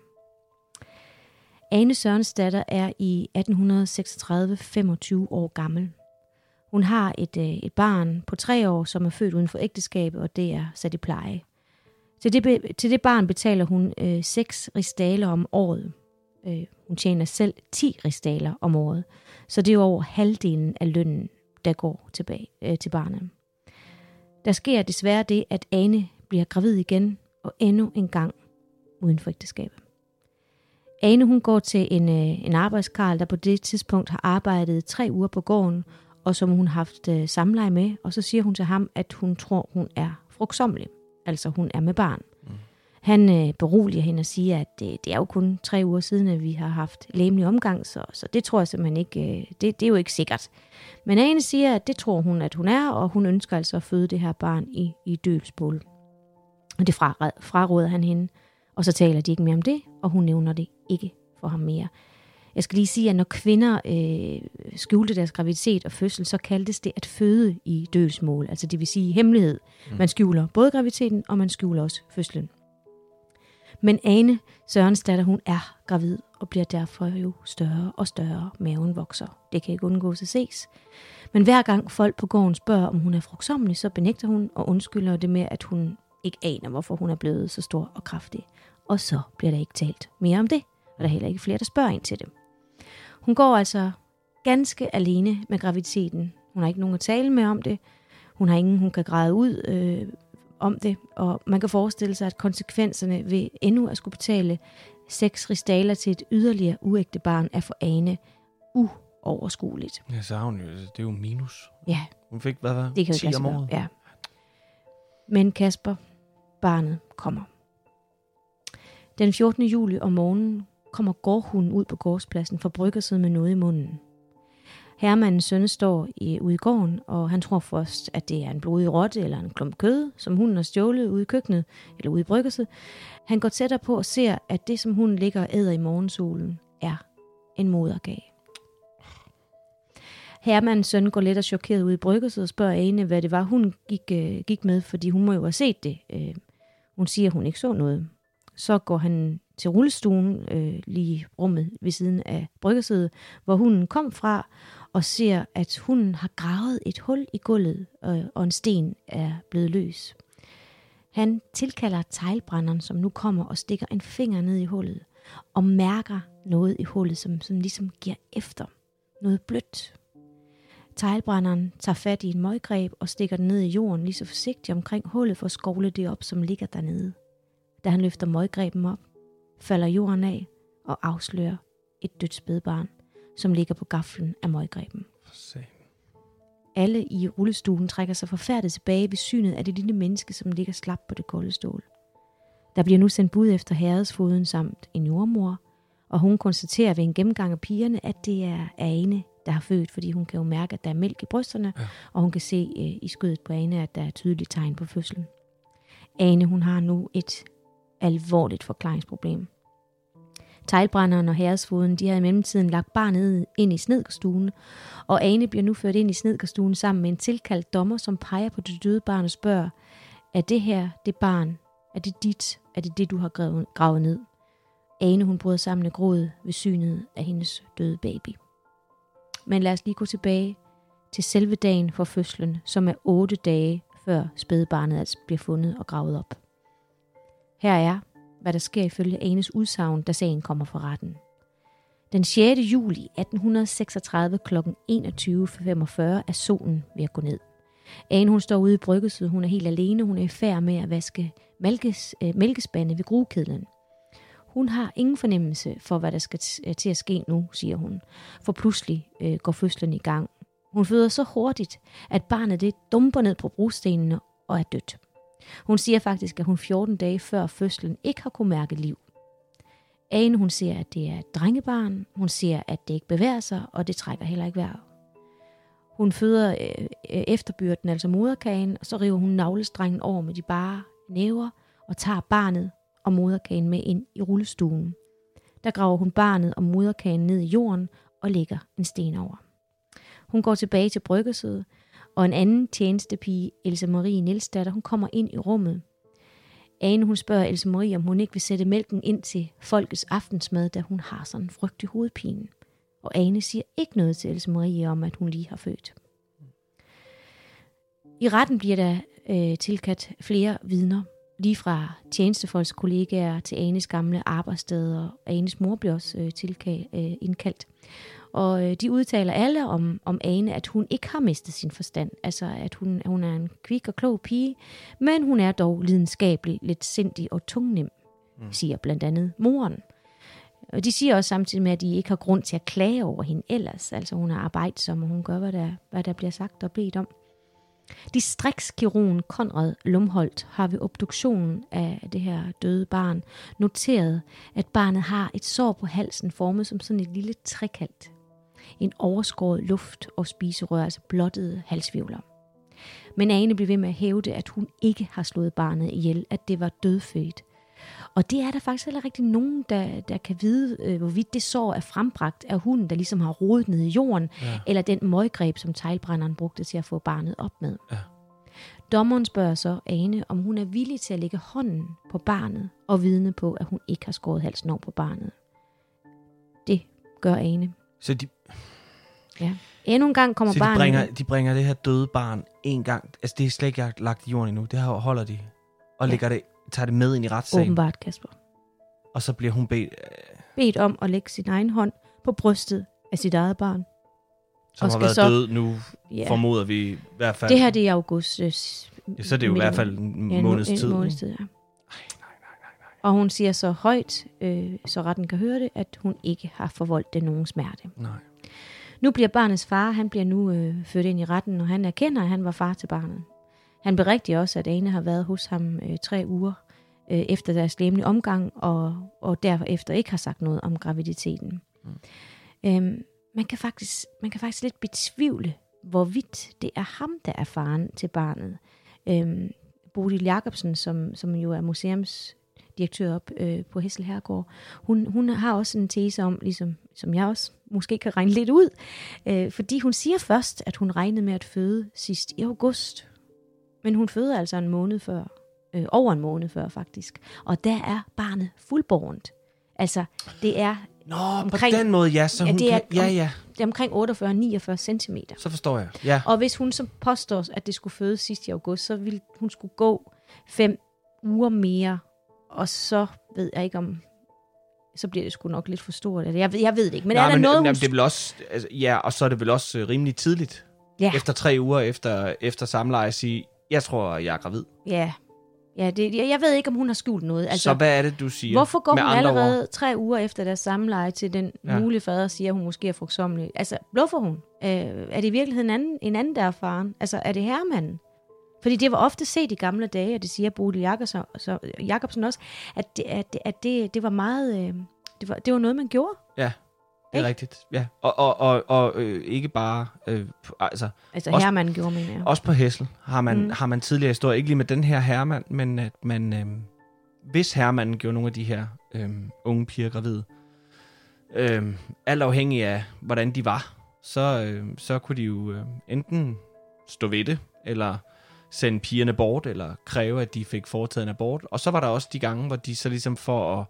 Ane Sørens datter er i 1836 25 år gammel. Hun har et, øh, et barn på tre år, som er født uden for ægteskab, og det er sat i pleje. Til det, til det barn betaler hun øh, 6 ristaler om året. Øh, hun tjener selv 10 ristaler om året, så det er over halvdelen af lønnen, der går tilbage øh, til barnet. Der sker desværre det, at Ane bliver gravid igen, og endnu en gang uden for ægteskabet. Ane hun går til en, øh, en arbejdskarl, der på det tidspunkt har arbejdet tre uger på gården, og som hun har haft øh, samleje med, og så siger hun til ham, at hun tror, hun er frugtsommelig, altså hun er med barn. Han øh, beroliger hende og siger, at det, det er jo kun tre uger siden, at vi har haft læmelig omgang, så, så det tror jeg simpelthen ikke, øh, det, det er jo ikke sikkert. Men Ane siger, at det tror hun, at hun er, og hun ønsker altså at føde det her barn i, i døbsbål. Og det fraråder han hende, og så taler de ikke mere om det, og hun nævner det ikke for ham mere. Jeg skal lige sige, at når kvinder øh, skjulte deres graviditet og fødsel, så kaldtes det at føde i dødsmål. Altså det vil sige hemmelighed. Mm. Man skjuler både graviditeten, og man skjuler også fødslen. Men Ane Sørens datter, hun er gravid og bliver derfor jo større og større. Maven vokser. Det kan ikke undgås at ses. Men hver gang folk på gården spørger, om hun er frugtsommelig, så benægter hun og undskylder det med, at hun ikke aner, hvorfor hun er blevet så stor og kraftig. Og så bliver der ikke talt mere om det, og der er heller ikke flere, der spørger ind til det. Hun går altså ganske alene med graviditeten. Hun har ikke nogen at tale med om det. Hun har ingen, hun kan græde ud øh, om det. Og man kan forestille sig, at konsekvenserne ved endnu at skulle betale seks ristaler til et yderligere uægte barn er for Ane uoverskueligt. Ja, så hun jo, det er jo minus. Ja. Hun fik, hvad var det? kan 10 om året? Ja. Men Kasper, barnet kommer. Den 14. juli om morgenen kommer gårdhunden ud på gårdspladsen for bryggersiden med noget i munden. Hermandens søn står i, ude i gården, og han tror først, at det er en blodig rotte eller en klump kød, som hunden har stjålet ude i køkkenet eller ude i bryggerset. Han går tættere på og ser, at det, som hunden ligger og æder i morgensolen, er en modergave. Hermandens søn går lidt og chokeret ud i bryggerset og spørger Ane, hvad det var, hun gik, øh, gik med, fordi hun må jo have set det. Øh, hun siger, at hun ikke så noget. Så går han til rullestuen øh, lige rummet ved siden af bryggersædet, hvor hunden kom fra, og ser, at hunden har gravet et hul i gulvet, øh, og en sten er blevet løs. Han tilkalder teglbrænderen, som nu kommer og stikker en finger ned i hullet, og mærker noget i hullet, som, som ligesom giver efter. Noget blødt. Teglbrænderen tager fat i en møggreb og stikker den ned i jorden lige så forsigtigt omkring hullet for at skovle det op, som ligger dernede. Da han løfter møggreben op, falder jorden af og afslører et dødt spædbarn, som ligger på gaflen af møggreben. Alle i rullestuen trækker sig forfærdet tilbage ved synet af det lille menneske, som ligger slap på det kolde stål. Der bliver nu sendt bud efter herredsfoden samt en jordmor, og hun konstaterer ved en gennemgang af pigerne, at det er Ane, der har født, fordi hun kan jo mærke, at der er mælk i brysterne, ja. og hun kan se øh, i skødet på Ane, at der er tydeligt tegn på fødslen. Ane, hun har nu et alvorligt forklaringsproblem. Teglbrænderen og herresfoden, de har i mellemtiden lagt barnet ind i snedkerstuen, og Ane bliver nu ført ind i snedkerstuen sammen med en tilkaldt dommer, som peger på det døde barn og spørger, er det her det barn? Er det dit? Er det det, du har gravet, ned? Ane, hun bryder sammen af gråd ved synet af hendes døde baby. Men lad os lige gå tilbage til selve dagen for fødslen, som er otte dage før spædebarnet altså bliver fundet og gravet op. Her er, hvad der sker ifølge Anes udsagn, da sagen kommer for retten. Den 6. juli 1836 kl. 21.45 er solen ved at gå ned. Ane hun står ude i bryggeset, hun er helt alene, hun er i færd med at vaske mælkes, øh, mælkespande ved gruekedlen. Hun har ingen fornemmelse for, hvad der skal øh, til at ske nu, siger hun, for pludselig øh, går fødslen i gang. Hun føder så hurtigt, at barnet det dumper ned på brostenene og er dødt. Hun siger faktisk, at hun 14 dage før fødslen ikke har kunne mærke liv. Ane hun ser, at det er et drengebarn. Hun ser, at det ikke bevæger sig, og det trækker heller ikke vejret. Hun føder øh, øh, efterbyrden, altså moderkagen, og så river hun navlestrengen over med de bare næver og tager barnet og moderkagen med ind i rullestuen. Der graver hun barnet og moderkagen ned i jorden og lægger en sten over. Hun går tilbage til bryggersødet, og en anden tjenestepige, Else Marie Nielsdatter, hun kommer ind i rummet. Ane hun spørger Else Marie, om hun ikke vil sætte mælken ind til folkets aftensmad, da hun har sådan en frygtelig hovedpine. Og Ane siger ikke noget til Else Marie om, at hun lige har født. I retten bliver der øh, tilkaldt flere vidner, lige fra tjenestefolks kollegaer til Anes gamle arbejdssteder. Anes mor bliver også øh, tilkaldt, øh, indkaldt. Og øh, de udtaler alle om, om Ane, at hun ikke har mistet sin forstand. Altså, at hun, hun er en kvik og klog pige, men hun er dog lidenskabelig, lidt sindig og tungnem, mm. siger blandt andet moren. Og de siger også samtidig med, at de ikke har grund til at klage over hende ellers. Altså, hun er arbejdsom, og hun gør, hvad der, hvad der bliver sagt og bedt om. Distriktskirurgen Konrad Lumholdt har ved obduktionen af det her døde barn noteret, at barnet har et sår på halsen formet som sådan et lille trekant. En overskåret luft- og spiserør, altså blottede halsvivler. Men Ane blev ved med at hævde, at hun ikke har slået barnet ihjel, at det var dødfødt. Og det er der faktisk heller rigtig nogen, der, der kan vide, øh, hvorvidt det sår er frembragt af hunden, der ligesom har rodet ned i jorden, ja. eller den møggreb, som teglbrænderen brugte til at få barnet op med. Ja. Dommeren spørger så Ane, om hun er villig til at lægge hånden på barnet og vidne på, at hun ikke har skåret halsen over på barnet. Det gør Ane. Så de... Ja. Endnu en gang kommer så de barnet... Bringer, de bringer det her døde barn en gang... Altså, det er slet ikke lagt i jorden endnu. Det her holder de. Og ja. lægger det tager det med ind i retssagen. Åbenbart, Kasper. Og så bliver hun bedt... Øh, bedt om at lægge sin egen hånd på brystet af sit eget barn. Som og har været så, død nu, ja. formoder vi i hvert fald. Det her det er i august. Øh, ja, så er det jo i hvert fald en ja, måneds tid. En måneds tid, ja. Nej, nej, nej, nej. Og hun siger så højt, øh, så retten kan høre det, at hun ikke har forvoldt det nogen smerte. Nej. Nu bliver barnets far, han bliver nu øh, ført ind i retten, og han erkender, at han var far til barnet. Han berigtiger også, at Ane har været hos ham øh, tre uger øh, efter deres læmelige omgang, og, og derefter ikke har sagt noget om graviditeten. Mm. Øhm, man, kan faktisk, man kan faktisk lidt betvivle, hvorvidt det er ham, der er faren til barnet. Øhm, Bodil Jacobsen, som, som jo er museumsdirektør op øh, på Hessel Herregård, hun, hun har også en tese om, ligesom, som jeg også måske kan regne lidt ud, øh, fordi hun siger først, at hun regnede med at føde sidst i august. Men hun føder altså en måned før. Øh, over en måned før, faktisk. Og der er barnet fuldbornt. Altså, det er Nå, omkring, på den måde, ja. Så ja, hun det er, kan, ja, ja. Det er omkring 48-49 cm. Så forstår jeg, ja. Og hvis hun så påstår, at det skulle fødes sidst i august, så ville hun skulle gå fem uger mere, og så ved jeg ikke om så bliver det sgu nok lidt for stort. Jeg ved, jeg ved det ikke. Men Nej, er der men, noget, jamen, det er vel også, altså, ja, og så er det vel også uh, rimelig tidligt. Ja. Efter tre uger efter, efter samleje sige, jeg tror, jeg er gravid. Ja, ja det, jeg, jeg ved ikke, om hun har skjult noget. Altså, så hvad er det, du siger? Hvorfor går hun allerede ord? tre uger efter deres samleje til den ja. mulige fader og siger, at hun måske er frugtsommelig? Altså, bluffer hun? Øh, er det i virkeligheden en anden, en anden, der er faren? Altså, er det herremanden? Fordi det var ofte set i gamle dage, og det siger Bodil Jacobsen, så, Jacobsen også, at det, at det, at det, det var meget... Øh, det var, det var noget, man gjorde. Ja. Det er rigtigt, ja. Og, og, og, og øh, ikke bare... Øh, altså altså også, Herman gjorde, mener jeg. Også på Hessel har man, mm. har man tidligere historie. Ikke lige med den her Herman, men at man... Øh, hvis Herman gjorde nogle af de her øh, unge piger gravide, øh, alt afhængig af, hvordan de var, så, øh, så kunne de jo øh, enten stå ved det, eller sende pigerne bort, eller kræve, at de fik foretaget en abort. Og så var der også de gange, hvor de så ligesom for at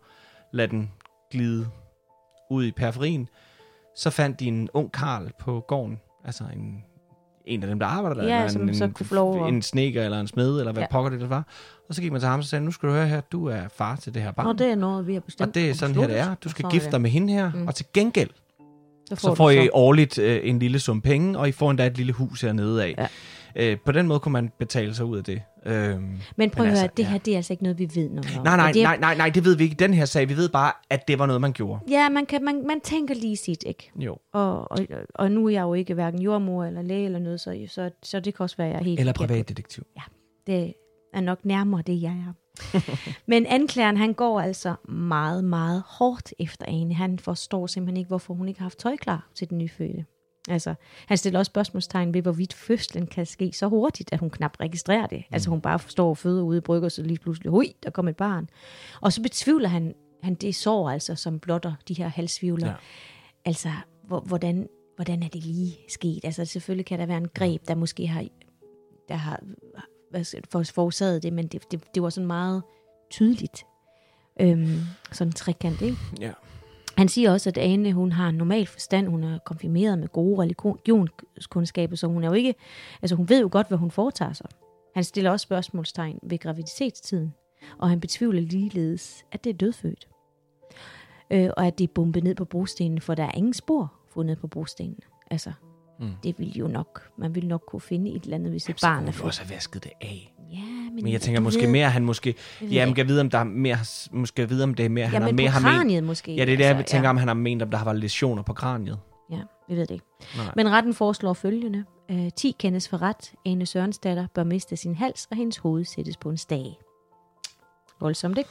lade den glide ud i periferien, så fandt de en ung karl på gården, altså en, en af dem, der arbejder der, ja, eller som en, så kunne få lov en sneker eller en smed, eller hvad ja. pokker det var. Og så gik man til ham og sagde, nu skal du høre her, du er far til det her barn. Og det er noget, vi har bestemt. Og det er sådan her, det er. Du skal gifte dig med hende her, mm. og til gengæld, så får, så får I så. årligt øh, en lille sum penge, og I får endda et lille hus hernede af. Ja. Øh, på den måde kunne man betale sig ud af det. Øhm, men prøv at høre, altså, det her det er altså ikke noget, vi ved noget om. Nej, nej, det er... nej, nej, nej, det ved vi ikke den her sag. Vi ved bare, at det var noget, man gjorde. Ja, man, kan, man, man tænker lige sit, ikke? Jo. Og, og, og nu er jeg jo ikke hverken jordmor eller læge eller noget, så, så, så det kan også være, jeg er helt... Eller privatdetektiv. Ja, det er nok nærmere det, jeg er. Men anklageren, han går altså meget, meget hårdt efter Ane. Han forstår simpelthen ikke, hvorfor hun ikke har haft tøj klar til den nyfødte. Altså, han stiller også spørgsmålstegn ved, hvorvidt fødslen kan ske så hurtigt, at hun knap registrerer det. Altså, mm. Altså, hun bare forstår at føde ude i brygger, så lige pludselig, hui, der kom et barn. Og så betvivler han, han det sår, altså, som blotter de her halsvivler. Ja. Altså, hvordan, hvordan er det lige sket? Altså, selvfølgelig kan der være en greb, der måske har, der har forårsaget det, men det, det, det var sådan meget tydeligt. Øhm, sådan en trekant, ikke? Ja. Han siger også, at Ane, hun har normal forstand, hun er konfirmeret med gode religionskundskaber, så hun er jo ikke, altså hun ved jo godt, hvad hun foretager sig. Han stiller også spørgsmålstegn ved graviditetstiden, og han betvivler ligeledes, at det er dødfødt. Øh, og at det er bombet ned på brostenene, for der er ingen spor fundet på brostenene. Altså, mm. det vil jo nok, man vil nok kunne finde et eller andet, hvis et Så barn er jo også have vasket det af. Ja, men, Men jeg tænker måske ved- mere, han måske... ved Ja, jeg vide, om der er mere... Måske vide, om det er mere... Ja, han har mere på kraniet måske. Ja, det er det, jeg altså, tænker, ja. om han har ment, om der har været lesioner på kraniet. Ja, vi ved det ikke. Nej. Men retten foreslår følgende. Øh, 10 kendes for ret. Ane Sørensdatter bør miste sin hals, og hendes hoved sættes på en stage. Voldsomt, ikke?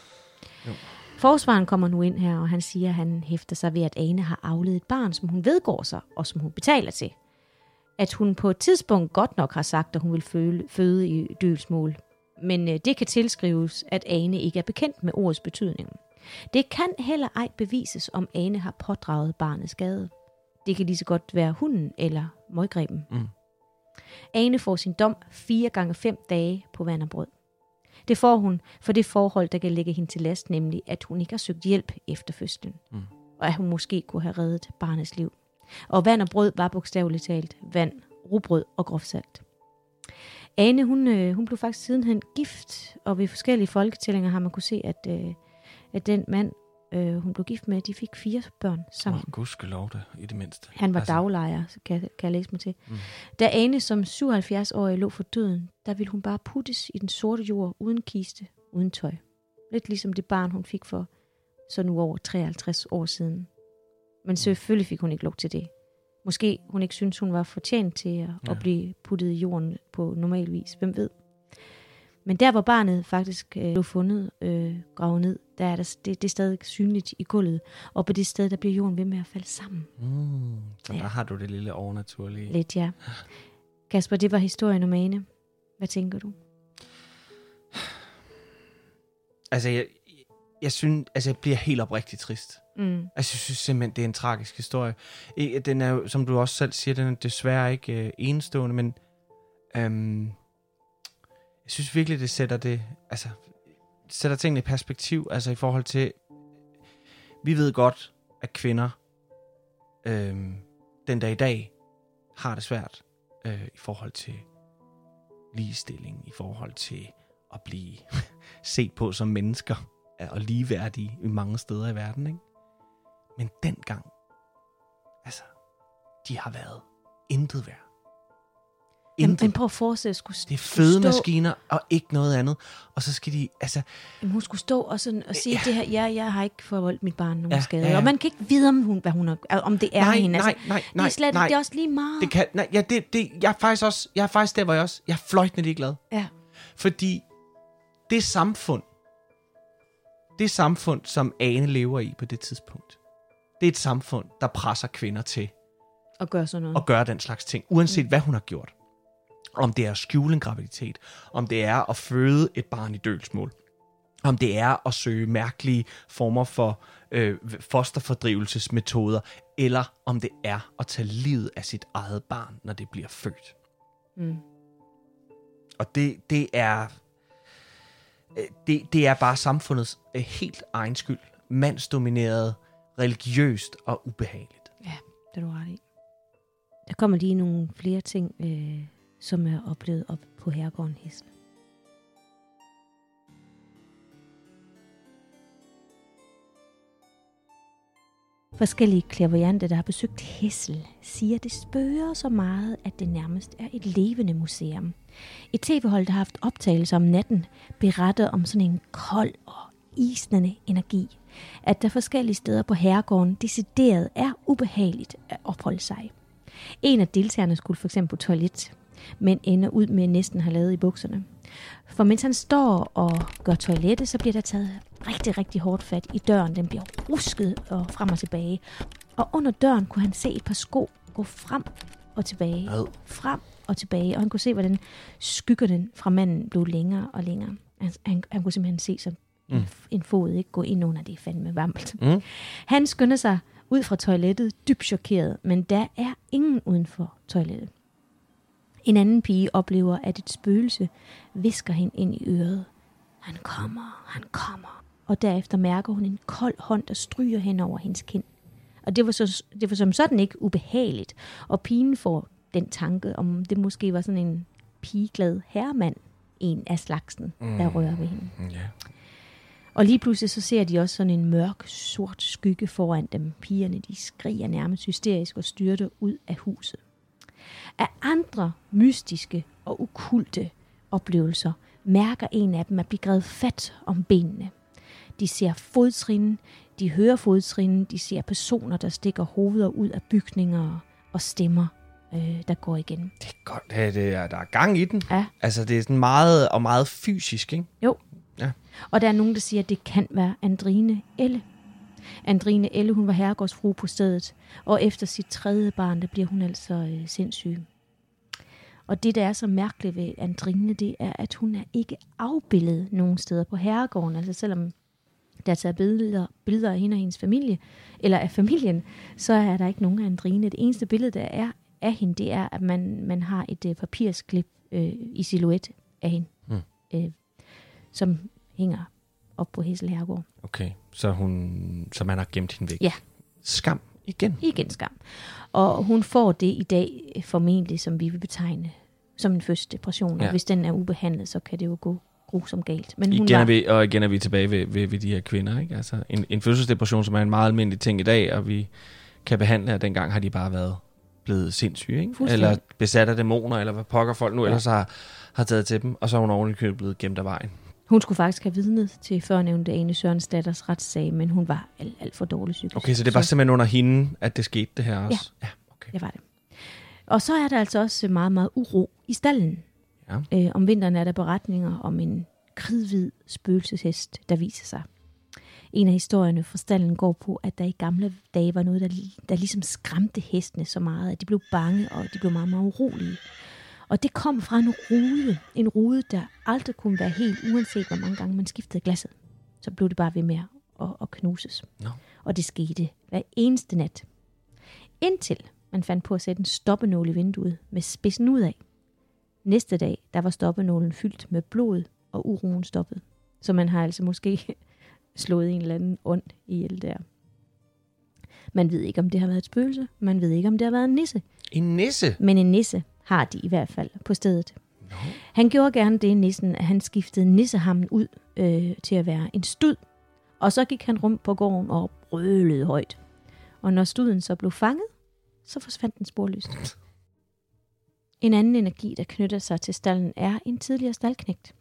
Jo. Forsvaren kommer nu ind her, og han siger, at han hæfter sig ved, at Ane har afledt et barn, som hun vedgår sig, og som hun betaler til. At hun på et tidspunkt godt nok har sagt, at hun vil føde, føde i dølsmål. Men øh, det kan tilskrives, at Ane ikke er bekendt med ordets betydning. Det kan heller ej bevises, om Ane har pådraget barnet skade. Det kan lige så godt være hunden eller møggreben. Mm. Ane får sin dom 4 gange 5 dage på vand og brød. Det får hun for det forhold, der kan lægge hende til last, nemlig at hun ikke har søgt hjælp efter fødslen. Mm. Og at hun måske kunne have reddet barnets liv. Og vand og brød var bogstaveligt talt vand, rugbrød og groft salt. Ane, hun, øh, hun blev faktisk sidenhen gift, og ved forskellige folketællinger har man kunne se, at, øh, at den mand, øh, hun blev gift med, de fik fire børn sammen. Åh, gudskelov det, i det mindste. Han var Altså, daglejer, så kan, kan jeg læse mig til. Mm. Da Ane som 77-årig lå for døden, der ville hun bare puttes i den sorte jord, uden kiste, uden tøj. Lidt ligesom det barn, hun fik for så nu over 53 år siden. Men selvfølgelig fik hun ikke lov til det. Måske hun ikke synes hun var fortjent til at, Ja. at blive puttet i jorden på normal vis. Hvem ved? Men der, hvor barnet faktisk øh, blev fundet øh, gravet ned, der er der, det, det er stadig synligt i gulvet. Og på det sted, der bliver jorden ved med at falde sammen. Mm, så Ja. der har du det lille overnaturlige. Lidt, ja. Kasper, det var historien om Ane. Hvad tænker du? Altså, jeg, jeg synes, altså, jeg bliver helt oprigtigt trist. Mm. Altså, jeg synes simpelthen, det er en tragisk historie. E, den er jo, som du også selv siger, den er desværre ikke øh, enestående, men øhm, jeg synes virkelig, det sætter det, altså, sætter tingene i perspektiv, altså i forhold til, vi ved godt, at kvinder øhm, den dag i dag har det svært øh, i forhold til ligestilling, i forhold til at blive set på som mennesker og ligeværdige i mange steder i verden, ikke? Men dengang, altså, de har været intet værd. Jamen, Intet. men prøv at forestille, skulle, det er skulle stå, og ikke noget andet. Og så skal de, altså, jamen, hun skulle stå og, sådan, og sige, Ja. det her, ja, jeg har ikke forvoldt mit barn nogen Ja, skade. ja, ja. Og man kan ikke vide, om, hun, hvad hun har, om det er nej, hende. nej, Altså, nej, det nej, er, slet, nej. det er også lige meget. Det kan, nej, ja, det, det, jeg er faktisk også, jeg er faktisk der, hvor jeg også, jeg er fløjtende ligeglad. Ja. Fordi det samfund, det samfund, som Ane lever i på det tidspunkt, det er et samfund, der presser kvinder til Og gøre sådan noget. at gøre den slags ting, uanset hvad hun har gjort. Om det er at skjule en graviditet, om det er at føde et barn i dølsmål, om det er at søge mærkelige former for øh, fosterfordrivelsesmetoder, eller om det er at tage livet af sit eget barn, når det bliver født. Mm. Og det, det er øh, det, det er bare samfundets øh, helt egen skyld. Mandsdomineret, religiøst og ubehageligt. Ja, det er du ret i. Der kommer lige nogle flere ting, øh, som er oplevet op på herregården Hessel. Forskellige klaverjante, der har besøgt Hessel, siger, at det spørger så meget, at det nærmest er et levende museum. Et tv-hold, der har haft optagelser om natten, beretter om sådan en kold og isnende energi. At der forskellige steder på herregården decideret er ubehageligt at opholde sig. En af deltagerne skulle for eksempel på toilet, men ender ud med næsten at have lavet i bukserne. For mens han står og gør toilettet, så bliver der taget rigtig, rigtig hårdt fat i døren. Den bliver rusket og frem og tilbage. Og under døren kunne han se et par sko gå frem og tilbage. Ad. Frem og tilbage. Og han kunne se, hvordan skyggerne fra manden blev længere og længere. Han, han, han kunne simpelthen se som Mm. en, fod ikke gå ind under det fandme varmt. Mm. Han skynder sig ud fra toilettet, dybt chokeret, men der er ingen uden for toilettet. En anden pige oplever, at et spøgelse visker hende ind i øret. Han kommer, han kommer. Og derefter mærker hun en kold hånd, der stryger hen over hendes kind. Og det var, så, det var som sådan ikke ubehageligt. Og pigen får den tanke, om det måske var sådan en pigeglad herremand, en af slagsen, mm. der rører ved hende. Ja. Og lige pludselig så ser de også sådan en mørk, sort skygge foran dem. Pigerne, de skriger nærmest hysterisk og styrter ud af huset. Af andre mystiske og okulte oplevelser mærker en af dem at blive grebet fat om benene. De ser fodtrin, de hører fodtrin, de ser personer, der stikker hoveder ud af bygninger og stemmer, øh, der går igen. Det er godt, det, det er, der er gang i den. Ja. Altså, det er sådan meget, og meget fysisk, ikke? Jo. Og der er nogen, der siger, at det kan være Andrine Elle. Andrine Elle, hun var herregårdsfru på stedet, og efter sit tredje barn, der bliver hun altså øh, sindssyg. Og det, der er så mærkeligt ved Andrine, det er, at hun er ikke afbildet nogen steder på herregården. Altså selvom der er taget billeder, billeder af hende og hendes familie, eller af familien, så er der ikke nogen af Andrine. Det eneste billede, der er af hende, det er, at man, man har et øh, papirsklip øh, i silhuet af hende, Mm. øh, som hænger op på Hessel Herregård. Okay, så, hun, så man har gemt hende væk. Ja. Skam igen. Igen skam. Og hun får det i dag øh, formentlig, som vi vil betegne som en første depression. Ja. Og hvis den er ubehandlet, så kan det jo gå grusomt galt. Men hun Igen er var, vi, og igen er vi tilbage ved, ved, ved de her kvinder. Ikke? Altså, en, en fødselsdepression, som er en meget almindelig ting i dag, og vi kan behandle, og dengang har de bare været blevet sindssyge, ikke? Eller besat af dæmoner, eller hvad pokker folk nu ja. ellers har, har taget til dem, og så er hun ovenikøbet blevet gemt af vejen. Hun skulle faktisk have vidnet til førnævnte Ane Sørens datters retssag, men hun var alt, alt for dårlig psykisk. Okay, så det var simpelthen under hende, at det skete det her også? Ja. ja okay. Det var det. Og så er der altså også meget, meget uro i stallen. Ja. Øh, om vinteren er der beretninger om en kridhvid spøgelseshest, der viser sig. En af historierne fra stallen går på, at der i gamle dage var noget, der, der ligesom skræmte hestene så meget, at de blev bange, og de blev meget, meget urolige. Og det kom fra en rude. En rude, der aldrig kunne være helt, uanset hvor mange gange man skiftede glasset. Så blev det bare ved med at, at knuses. Nå. Og det skete hver eneste nat. Indtil man fandt på at sætte en stoppenål i vinduet med spidsen ud af. Næste dag, der var stoppenålen fyldt med blod, og uroen stoppede. Så man har altså måske slået en eller anden ånd ihjel der. Man ved ikke, om det har været et spøgelse. Man ved ikke, om det har været en nisse. En nisse? Men en nisse har de i hvert fald på stedet. No. Han gjorde gerne det, nissen, at han skiftede nissehammen ud øh, til at være en stud. Og så gik han rundt på gården og brølede højt. Og når studen så blev fanget, så forsvandt den sporløst. En anden energi, der knytter sig til stallen, er en tidligere staldknægt.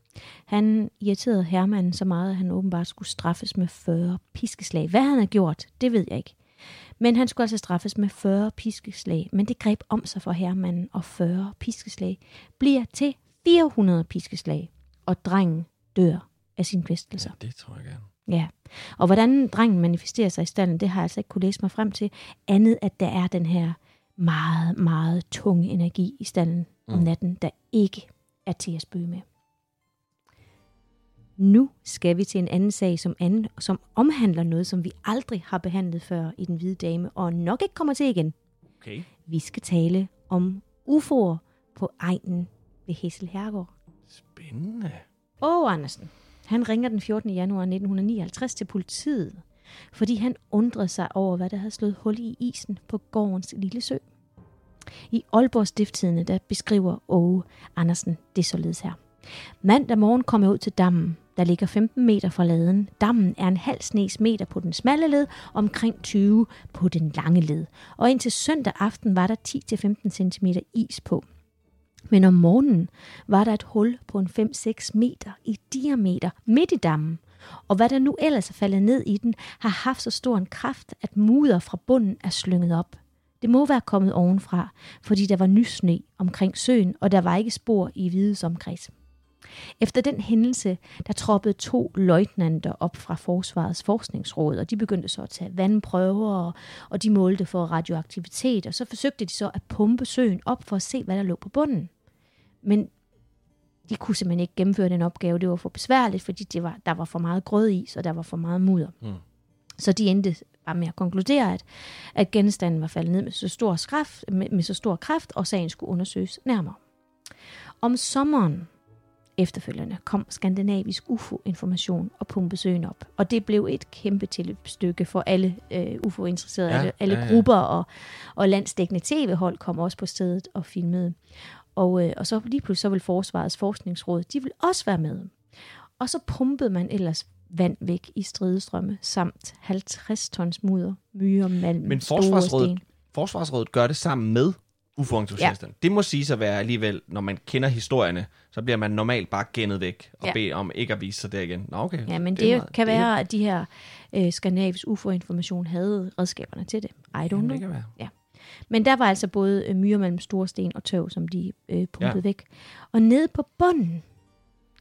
Han irriterede hermanden så meget, at han åbenbart skulle straffes med 40 piskeslag. Hvad han har gjort, det ved jeg ikke. Men han skulle altså straffes med 40 piskeslag. Men det greb om sig for hermanden, og 40 piskeslag bliver til 400 piskeslag. Og drengen dør af sine kvæstelser. Ja, det tror jeg gerne. Ja, og hvordan drengen manifesterer sig i stallen, det har jeg altså ikke kunne læse mig frem til, andet at der er den her meget, meget tunge energi i stallen mm. om natten, der ikke er til at spøge med. Nu skal vi til en anden sag, som, anden, som omhandler noget, som vi aldrig har behandlet før i Den Hvide Dame, og nok ikke kommer til igen. Okay. Vi skal tale om UFO'er på egnen ved Hessel Herregård. Spændende. Oh, Andersen. Han ringer den 14. januar 1959 til politiet, fordi han undrede sig over, hvad der havde slået hul i isen på gårdens lille sø. I Aalborg Stifttidende, der beskriver Åge Andersen det således her. Mandag morgen kom jeg ud til dammen, der ligger 15 meter fra laden. Dammen er en halv snes meter på den smalle led, og omkring 20 på den lange led. Og indtil søndag aften var der 10-15 cm is på. Men om morgenen var der et hul på en 5-6 meter i diameter midt i dammen. Og hvad der nu ellers er faldet ned i den, har haft så stor en kraft, at mudder fra bunden er slynget op. Det må være kommet ovenfra, fordi der var nysne omkring søen, og der var ikke spor i Hvides omkreds. Efter den hændelse, der troppede to løjtnanter op fra Forsvarets Forskningsråd, og de begyndte så at tage vandprøver, og, de målte for radioaktivitet, og så forsøgte de så at pumpe søen op for at se, hvad der lå på bunden. Men de kunne simpelthen ikke gennemføre den opgave. Det var for besværligt, fordi det var, der var for meget grødis, og der var for meget mudder. Mm. Så de endte bare med at konkludere, at, at genstanden var faldet ned med så, stor kraft, med, med så stor kraft, og sagen skulle undersøges nærmere. Om sommeren Efterfølgende kom skandinavisk UFO-information og pumpede søen op. Og det blev et kæmpe tilløbsstykke for alle øh, UFO-interesserede. Ja, alle alle ja, ja. grupper og, og landsdækkende tv-hold kom også på stedet og filmede. Og, øh, og så lige pludselig så vil Forsvarets Forskningsråd, de vil også være med. Og så pumpede man ellers vand væk i stridestrømme, samt 50 tons mudder, myre, malm, Men Forsvarsrådet. Forsvarsrådet gør det sammen med UFO-entusiasterne. Ja. Det må sige sig være alligevel, når man kender historierne, så bliver man normalt bare gennet væk og ja. Ja. beder om ikke at vise sig der igen. Nå, okay. Ja, men det, det meget- kan det være, at de her øh, skandinavisk UFO-information havde redskaberne til det. I don't Jamen, know. det kan være. Men der var altså både øh, myre mellem store sten og tøv, som de øh, pumpede Ja. ja. væk. Og nede på bunden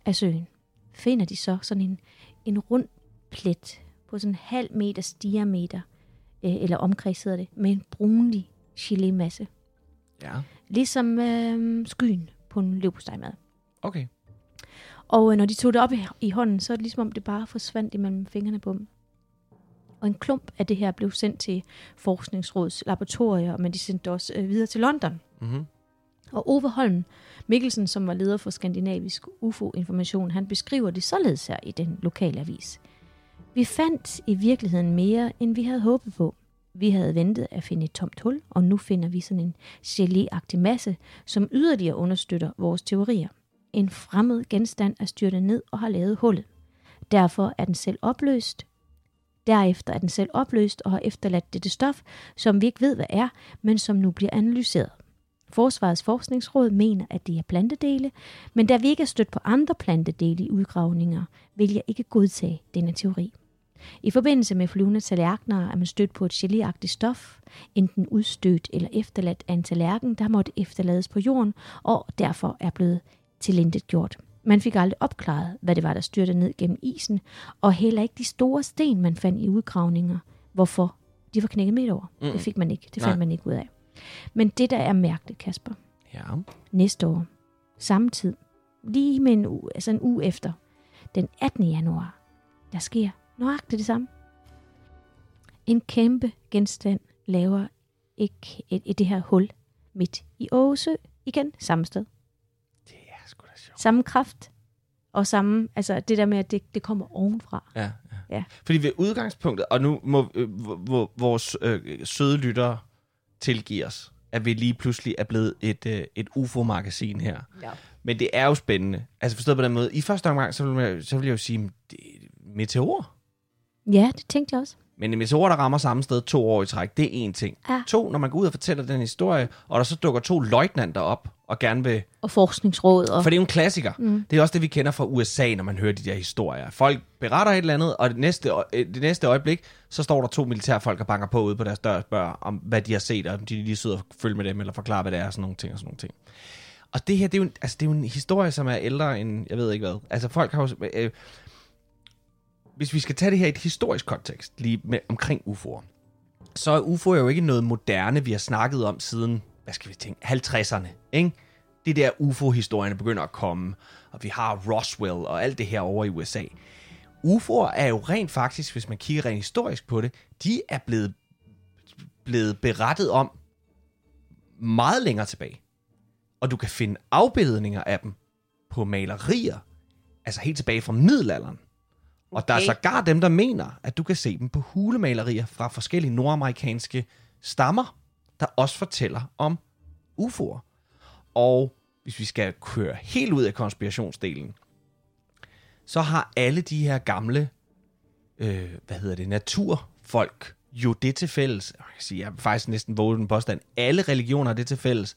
af søen finder de så sådan en, en rund plet på sådan en halv meters diameter, øh, eller omkreds hedder det, med en brunlig gelé-masse. Ja, Ligesom øh, skyen på en leverpostejmad. okay. Og øh, når de tog det op i, i hånden, så er det ligesom om det bare forsvandt imellem fingrene på dem. Og en klump af det her blev sendt til Forskningsrådets laboratorier, men de sendte det også øh, videre til London. Mm-hmm. Og Ove Holm Mikkelsen, som var leder for skandinavisk UFO-information, han beskriver det således her i den lokale avis. Vi fandt i virkeligheden mere, end vi havde håbet på. Vi havde ventet at finde et tomt hul, og nu finder vi sådan en gelé masse, som yderligere understøtter vores teorier. En fremmed genstand er styrtet ned og har lavet hullet. Derfor er den selv opløst. Derefter er den selv opløst og har efterladt dette stof, som vi ikke ved, hvad er, men som nu bliver analyseret. Forsvarets Forskningsråd mener, at det er plantedele, men da vi ikke er stødt på andre plantedele i udgravninger, vil jeg ikke godtage denne teori. I forbindelse med flyvende tallerkener er man stødt på et geléagtigt stof, enten udstødt eller efterladt af en tallerken, der måtte efterlades på jorden, og derfor er blevet tilintet gjort. Man fik aldrig opklaret, hvad det var, der styrte ned gennem isen, og heller ikke de store sten, man fandt i udgravninger, hvorfor de var knækket midt over. Mm. Det fik man ikke. Det Nej. fandt man ikke ud af. Men det, der er mærkeligt, Kasper, Ja. næste år, samme tid, lige med en uge, altså en uge efter, den 18. januar, der sker nøjagtigt det samme. En kæmpe genstand laver ikke et, et, det her hul midt i Ågesø, igen samme sted. Det er sgu da sjovt. Samme kraft, og samme, altså det der med, at det, det kommer ovenfra. Ja, ja. Ja. Fordi ved udgangspunktet, og nu må øh, vores øh, søde lyttere tilgive os, at vi lige pludselig er blevet et, øh, et UFO-magasin her. Ja. Men det er jo spændende. Altså forstået på den måde. I første omgang, så vil jeg, så vil jeg jo sige, det meteor. Ja, det tænkte jeg også. Men en meteor, der rammer samme sted to år i træk, det er én ting. Ja. To, når man går ud og fortæller den historie, og der så dukker to løjtnanter op, og gerne vil... Og forskningsråd. Og, For det er jo en klassiker. Mm. Det er også det, vi kender fra USA, når man hører de der historier. Folk beretter et eller andet, og det næste, øh, det næste øjeblik, så står der to militærfolk og banker på ude på deres dør og spørger, om hvad de har set, og om de lige sidder og følger med dem, eller forklarer, hvad det er, og sådan nogle ting og sådan nogle ting. Og det her, det er jo, en- altså, det er jo en historie, som er ældre end, jeg ved ikke hvad. Altså folk har jo... Øh, hvis vi skal tage det her i et historisk kontekst, lige med, omkring UFO'er, så er UFO'er jo ikke noget moderne, vi har snakket om siden, hvad skal vi tænke, 50'erne, ikke? Det der UFO-historierne begynder at komme, og vi har Roswell og alt det her over i USA. UFO'er er jo rent faktisk, hvis man kigger rent historisk på det, de er blevet, blevet berettet om meget længere tilbage. Og du kan finde afbildninger af dem på malerier, altså helt tilbage fra middelalderen. Og der er Okay. sågar dem, der mener, at du kan se dem på hulemalerier fra forskellige nordamerikanske stammer, der også fortæller om UFO'er. Og hvis vi skal køre helt ud af konspirationsdelen, så har alle de her gamle, øh, hvad hedder det, naturfolk jo det til fælles, jeg kan sige, jeg vil faktisk næsten våge den påstand, alle religioner har det til fælles,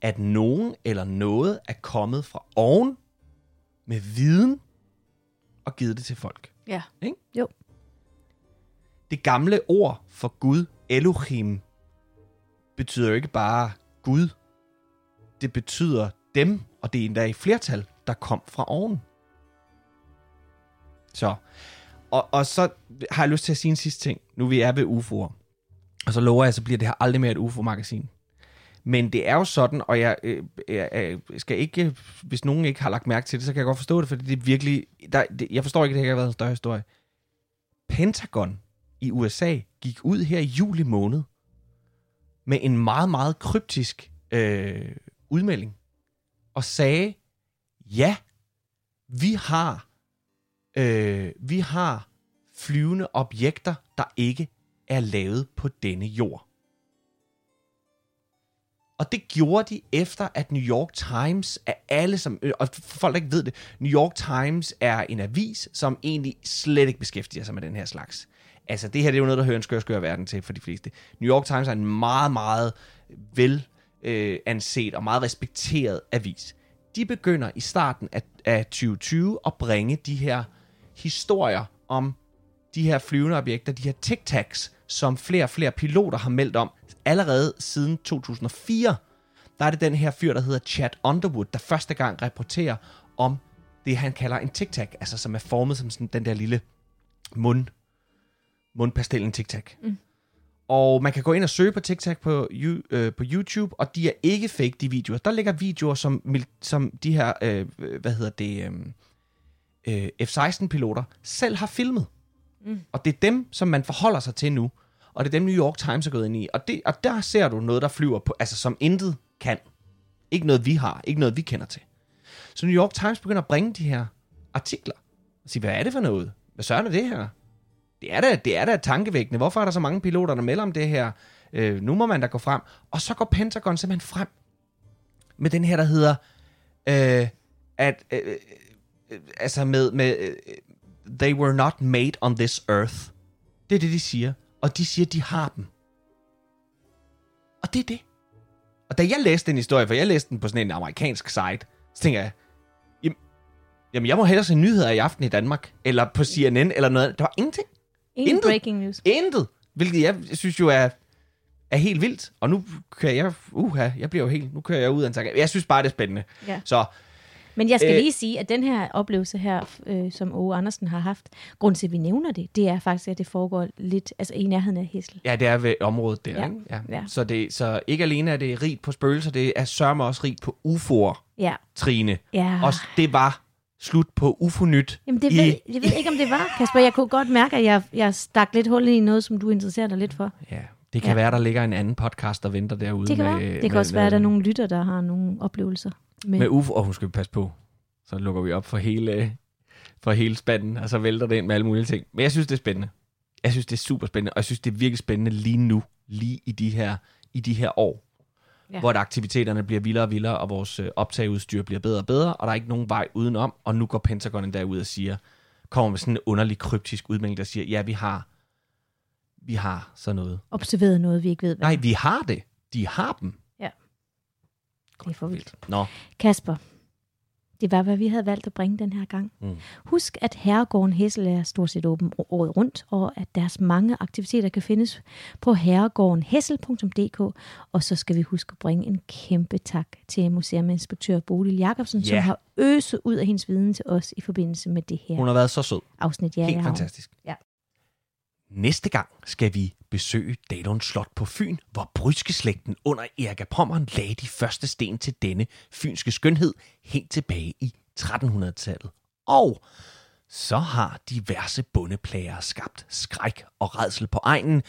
at nogen eller noget er kommet fra oven med viden og givet det til folk. ja. Ikke? Jo. Det gamle ord for Gud, Elohim, betyder jo ikke bare Gud. Det betyder dem, og det er endda i flertal, der kom fra oven. Så, og, og så har jeg lyst til at sige en sidste ting, nu vi er ved UFO'er. Og så lover jeg, så bliver det her aldrig mere et UFO-magasin. Men det er jo sådan, og jeg, øh, jeg, skal ikke, hvis nogen ikke har lagt mærke til det, så kan jeg godt forstå det, fordi det er virkelig, der, det, jeg forstår ikke, at det ikke har været en større historie. Pentagon i USA gik ud her i juli måned med en meget, meget kryptisk øh, udmelding og sagde, ja, vi har, øh, vi har flyvende objekter, der ikke er lavet på denne jord. Og det gjorde de efter, at New York Times er alle som... Øh, og for folk, der ikke ved det, New York Times er en avis, som egentlig slet ikke beskæftiger sig med den her slags. Altså, det her det er jo noget, der hører en skør, skør verden til for de fleste. New York Times er en meget, meget vel øh, anset og meget respekteret avis. De begynder i starten af, af 2020 at bringe de her historier om de her flyvende objekter, de her tic-tacs, som flere og flere piloter har meldt om allerede siden 2004. Der er det den her fyr, der hedder Chad Underwood, der første gang rapporterer om det, han kalder en tic-tac, altså som er formet som sådan den der lille mund, mundpastel, en tic-tac. Mm. Og man kan gå ind og søge på TikTok på, øh, på YouTube, og de er ikke fake, de videoer. Der ligger videoer, som, som de her, øh, hvad hedder det, øh, øh, F-16-piloter selv har filmet. Mm. Og det er dem, som man forholder sig til nu. Og det er dem, New York Times er gået ind i. Og, det, og der ser du noget, der flyver på, altså som intet kan. Ikke noget, vi har. Ikke noget, vi kender til. Så New York Times begynder at bringe de her artikler. Og sige, hvad er det for noget? Hvad søren er det her? Det er da, det er da tankevækkende. Hvorfor er der så mange piloter, der melder om det her? Øh, nu må man da gå frem. Og så går Pentagon simpelthen frem med den her, der hedder, øh, at, øh, øh, altså med, med øh, they were not made on this earth. Det er det, de siger. Og de siger, de har dem. Og det er det. Og da jeg læste den historie, for jeg læste den på sådan en amerikansk site, så tænker jeg, jamen, jamen jeg må hellere se nyheder i aften i Danmark, eller på CNN, eller noget. Der var ingenting. Ingen Intet. breaking news. Intet. Hvilket jeg synes jo er, er helt vildt. Og nu kører jeg, uha, jeg bliver jo helt, nu kører jeg ud af en tanke. Jeg synes bare, det er spændende. Ja. Så Men jeg skal Øh. lige sige, at den her oplevelse her, øh, som Åge Andersen har haft, grund til, at vi nævner det, det er faktisk, at det foregår lidt altså i nærheden af Hessel. ja, det er ved området der. Ja. Ikke? Ja. Ja. Så, det, så ikke alene er det rigt på spøgelser, det er sørme også rigt på UFO'er, Ja. Trine. ja. Og det var slut på UFO-nyt. Jamen, det i- ved, jeg ved ikke, om det var, Kasper. Jeg kunne godt mærke, at jeg, jeg stak lidt hul i noget, som du interesserer dig lidt for. Ja, det kan Ja. være, der ligger en anden podcast, der venter derude. Det kan med, være. Det med, kan også med, være, at der er nogle lytter, der har nogle oplevelser. Med, Med UFO, og hun skal passe på. Så lukker vi op for hele, for hele spanden, og så vælter det ind med alle mulige ting. Men jeg synes, det er spændende. Jeg synes, det er super spændende, og jeg synes, det er virkelig spændende lige nu, lige i de her, i de her år, Ja. hvor aktiviteterne bliver vildere og vildere, og vores øh, optageudstyr bliver bedre og bedre, og der er ikke nogen vej udenom, og nu går Pentagon endda ud og siger, kommer med sådan en underlig kryptisk udmelding, der siger, ja, vi har, vi har sådan noget. observeret noget, vi ikke ved, hvad Nej, vi har det. De har dem. Det er for vildt. Nå, Kasper, det var, hvad vi havde valgt at bringe den her gang. Mm. Husk, at herregården Hessel er stort set åben året rundt, og at deres mange aktiviteter kan findes på herregårdenhessel.dk. Og så skal vi huske at bringe en kæmpe tak til museuminspektør Bodil Jacobsen, Ja. som har øset ud af hendes viden til os i forbindelse med det her hun har været så sød. afsnit. Ja, Helt fantastisk. Ja. Næste gang skal vi besøge Dalon Slot på Fyn, hvor Bryske-slægten under Erika Pommern lagde de første sten til denne fynske skønhed helt tilbage i 1300-tallet. Og så har diverse bondeplager skabt skræk og redsel på egnen,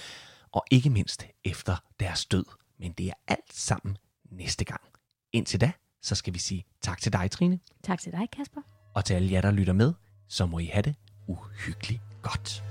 og ikke mindst efter deres død. Men det er alt sammen næste gang. Indtil da, så skal vi sige tak til dig, Trine, Tak til dig, Kasper. og til alle jer, der lytter med, så må I have det uhyggeligt godt.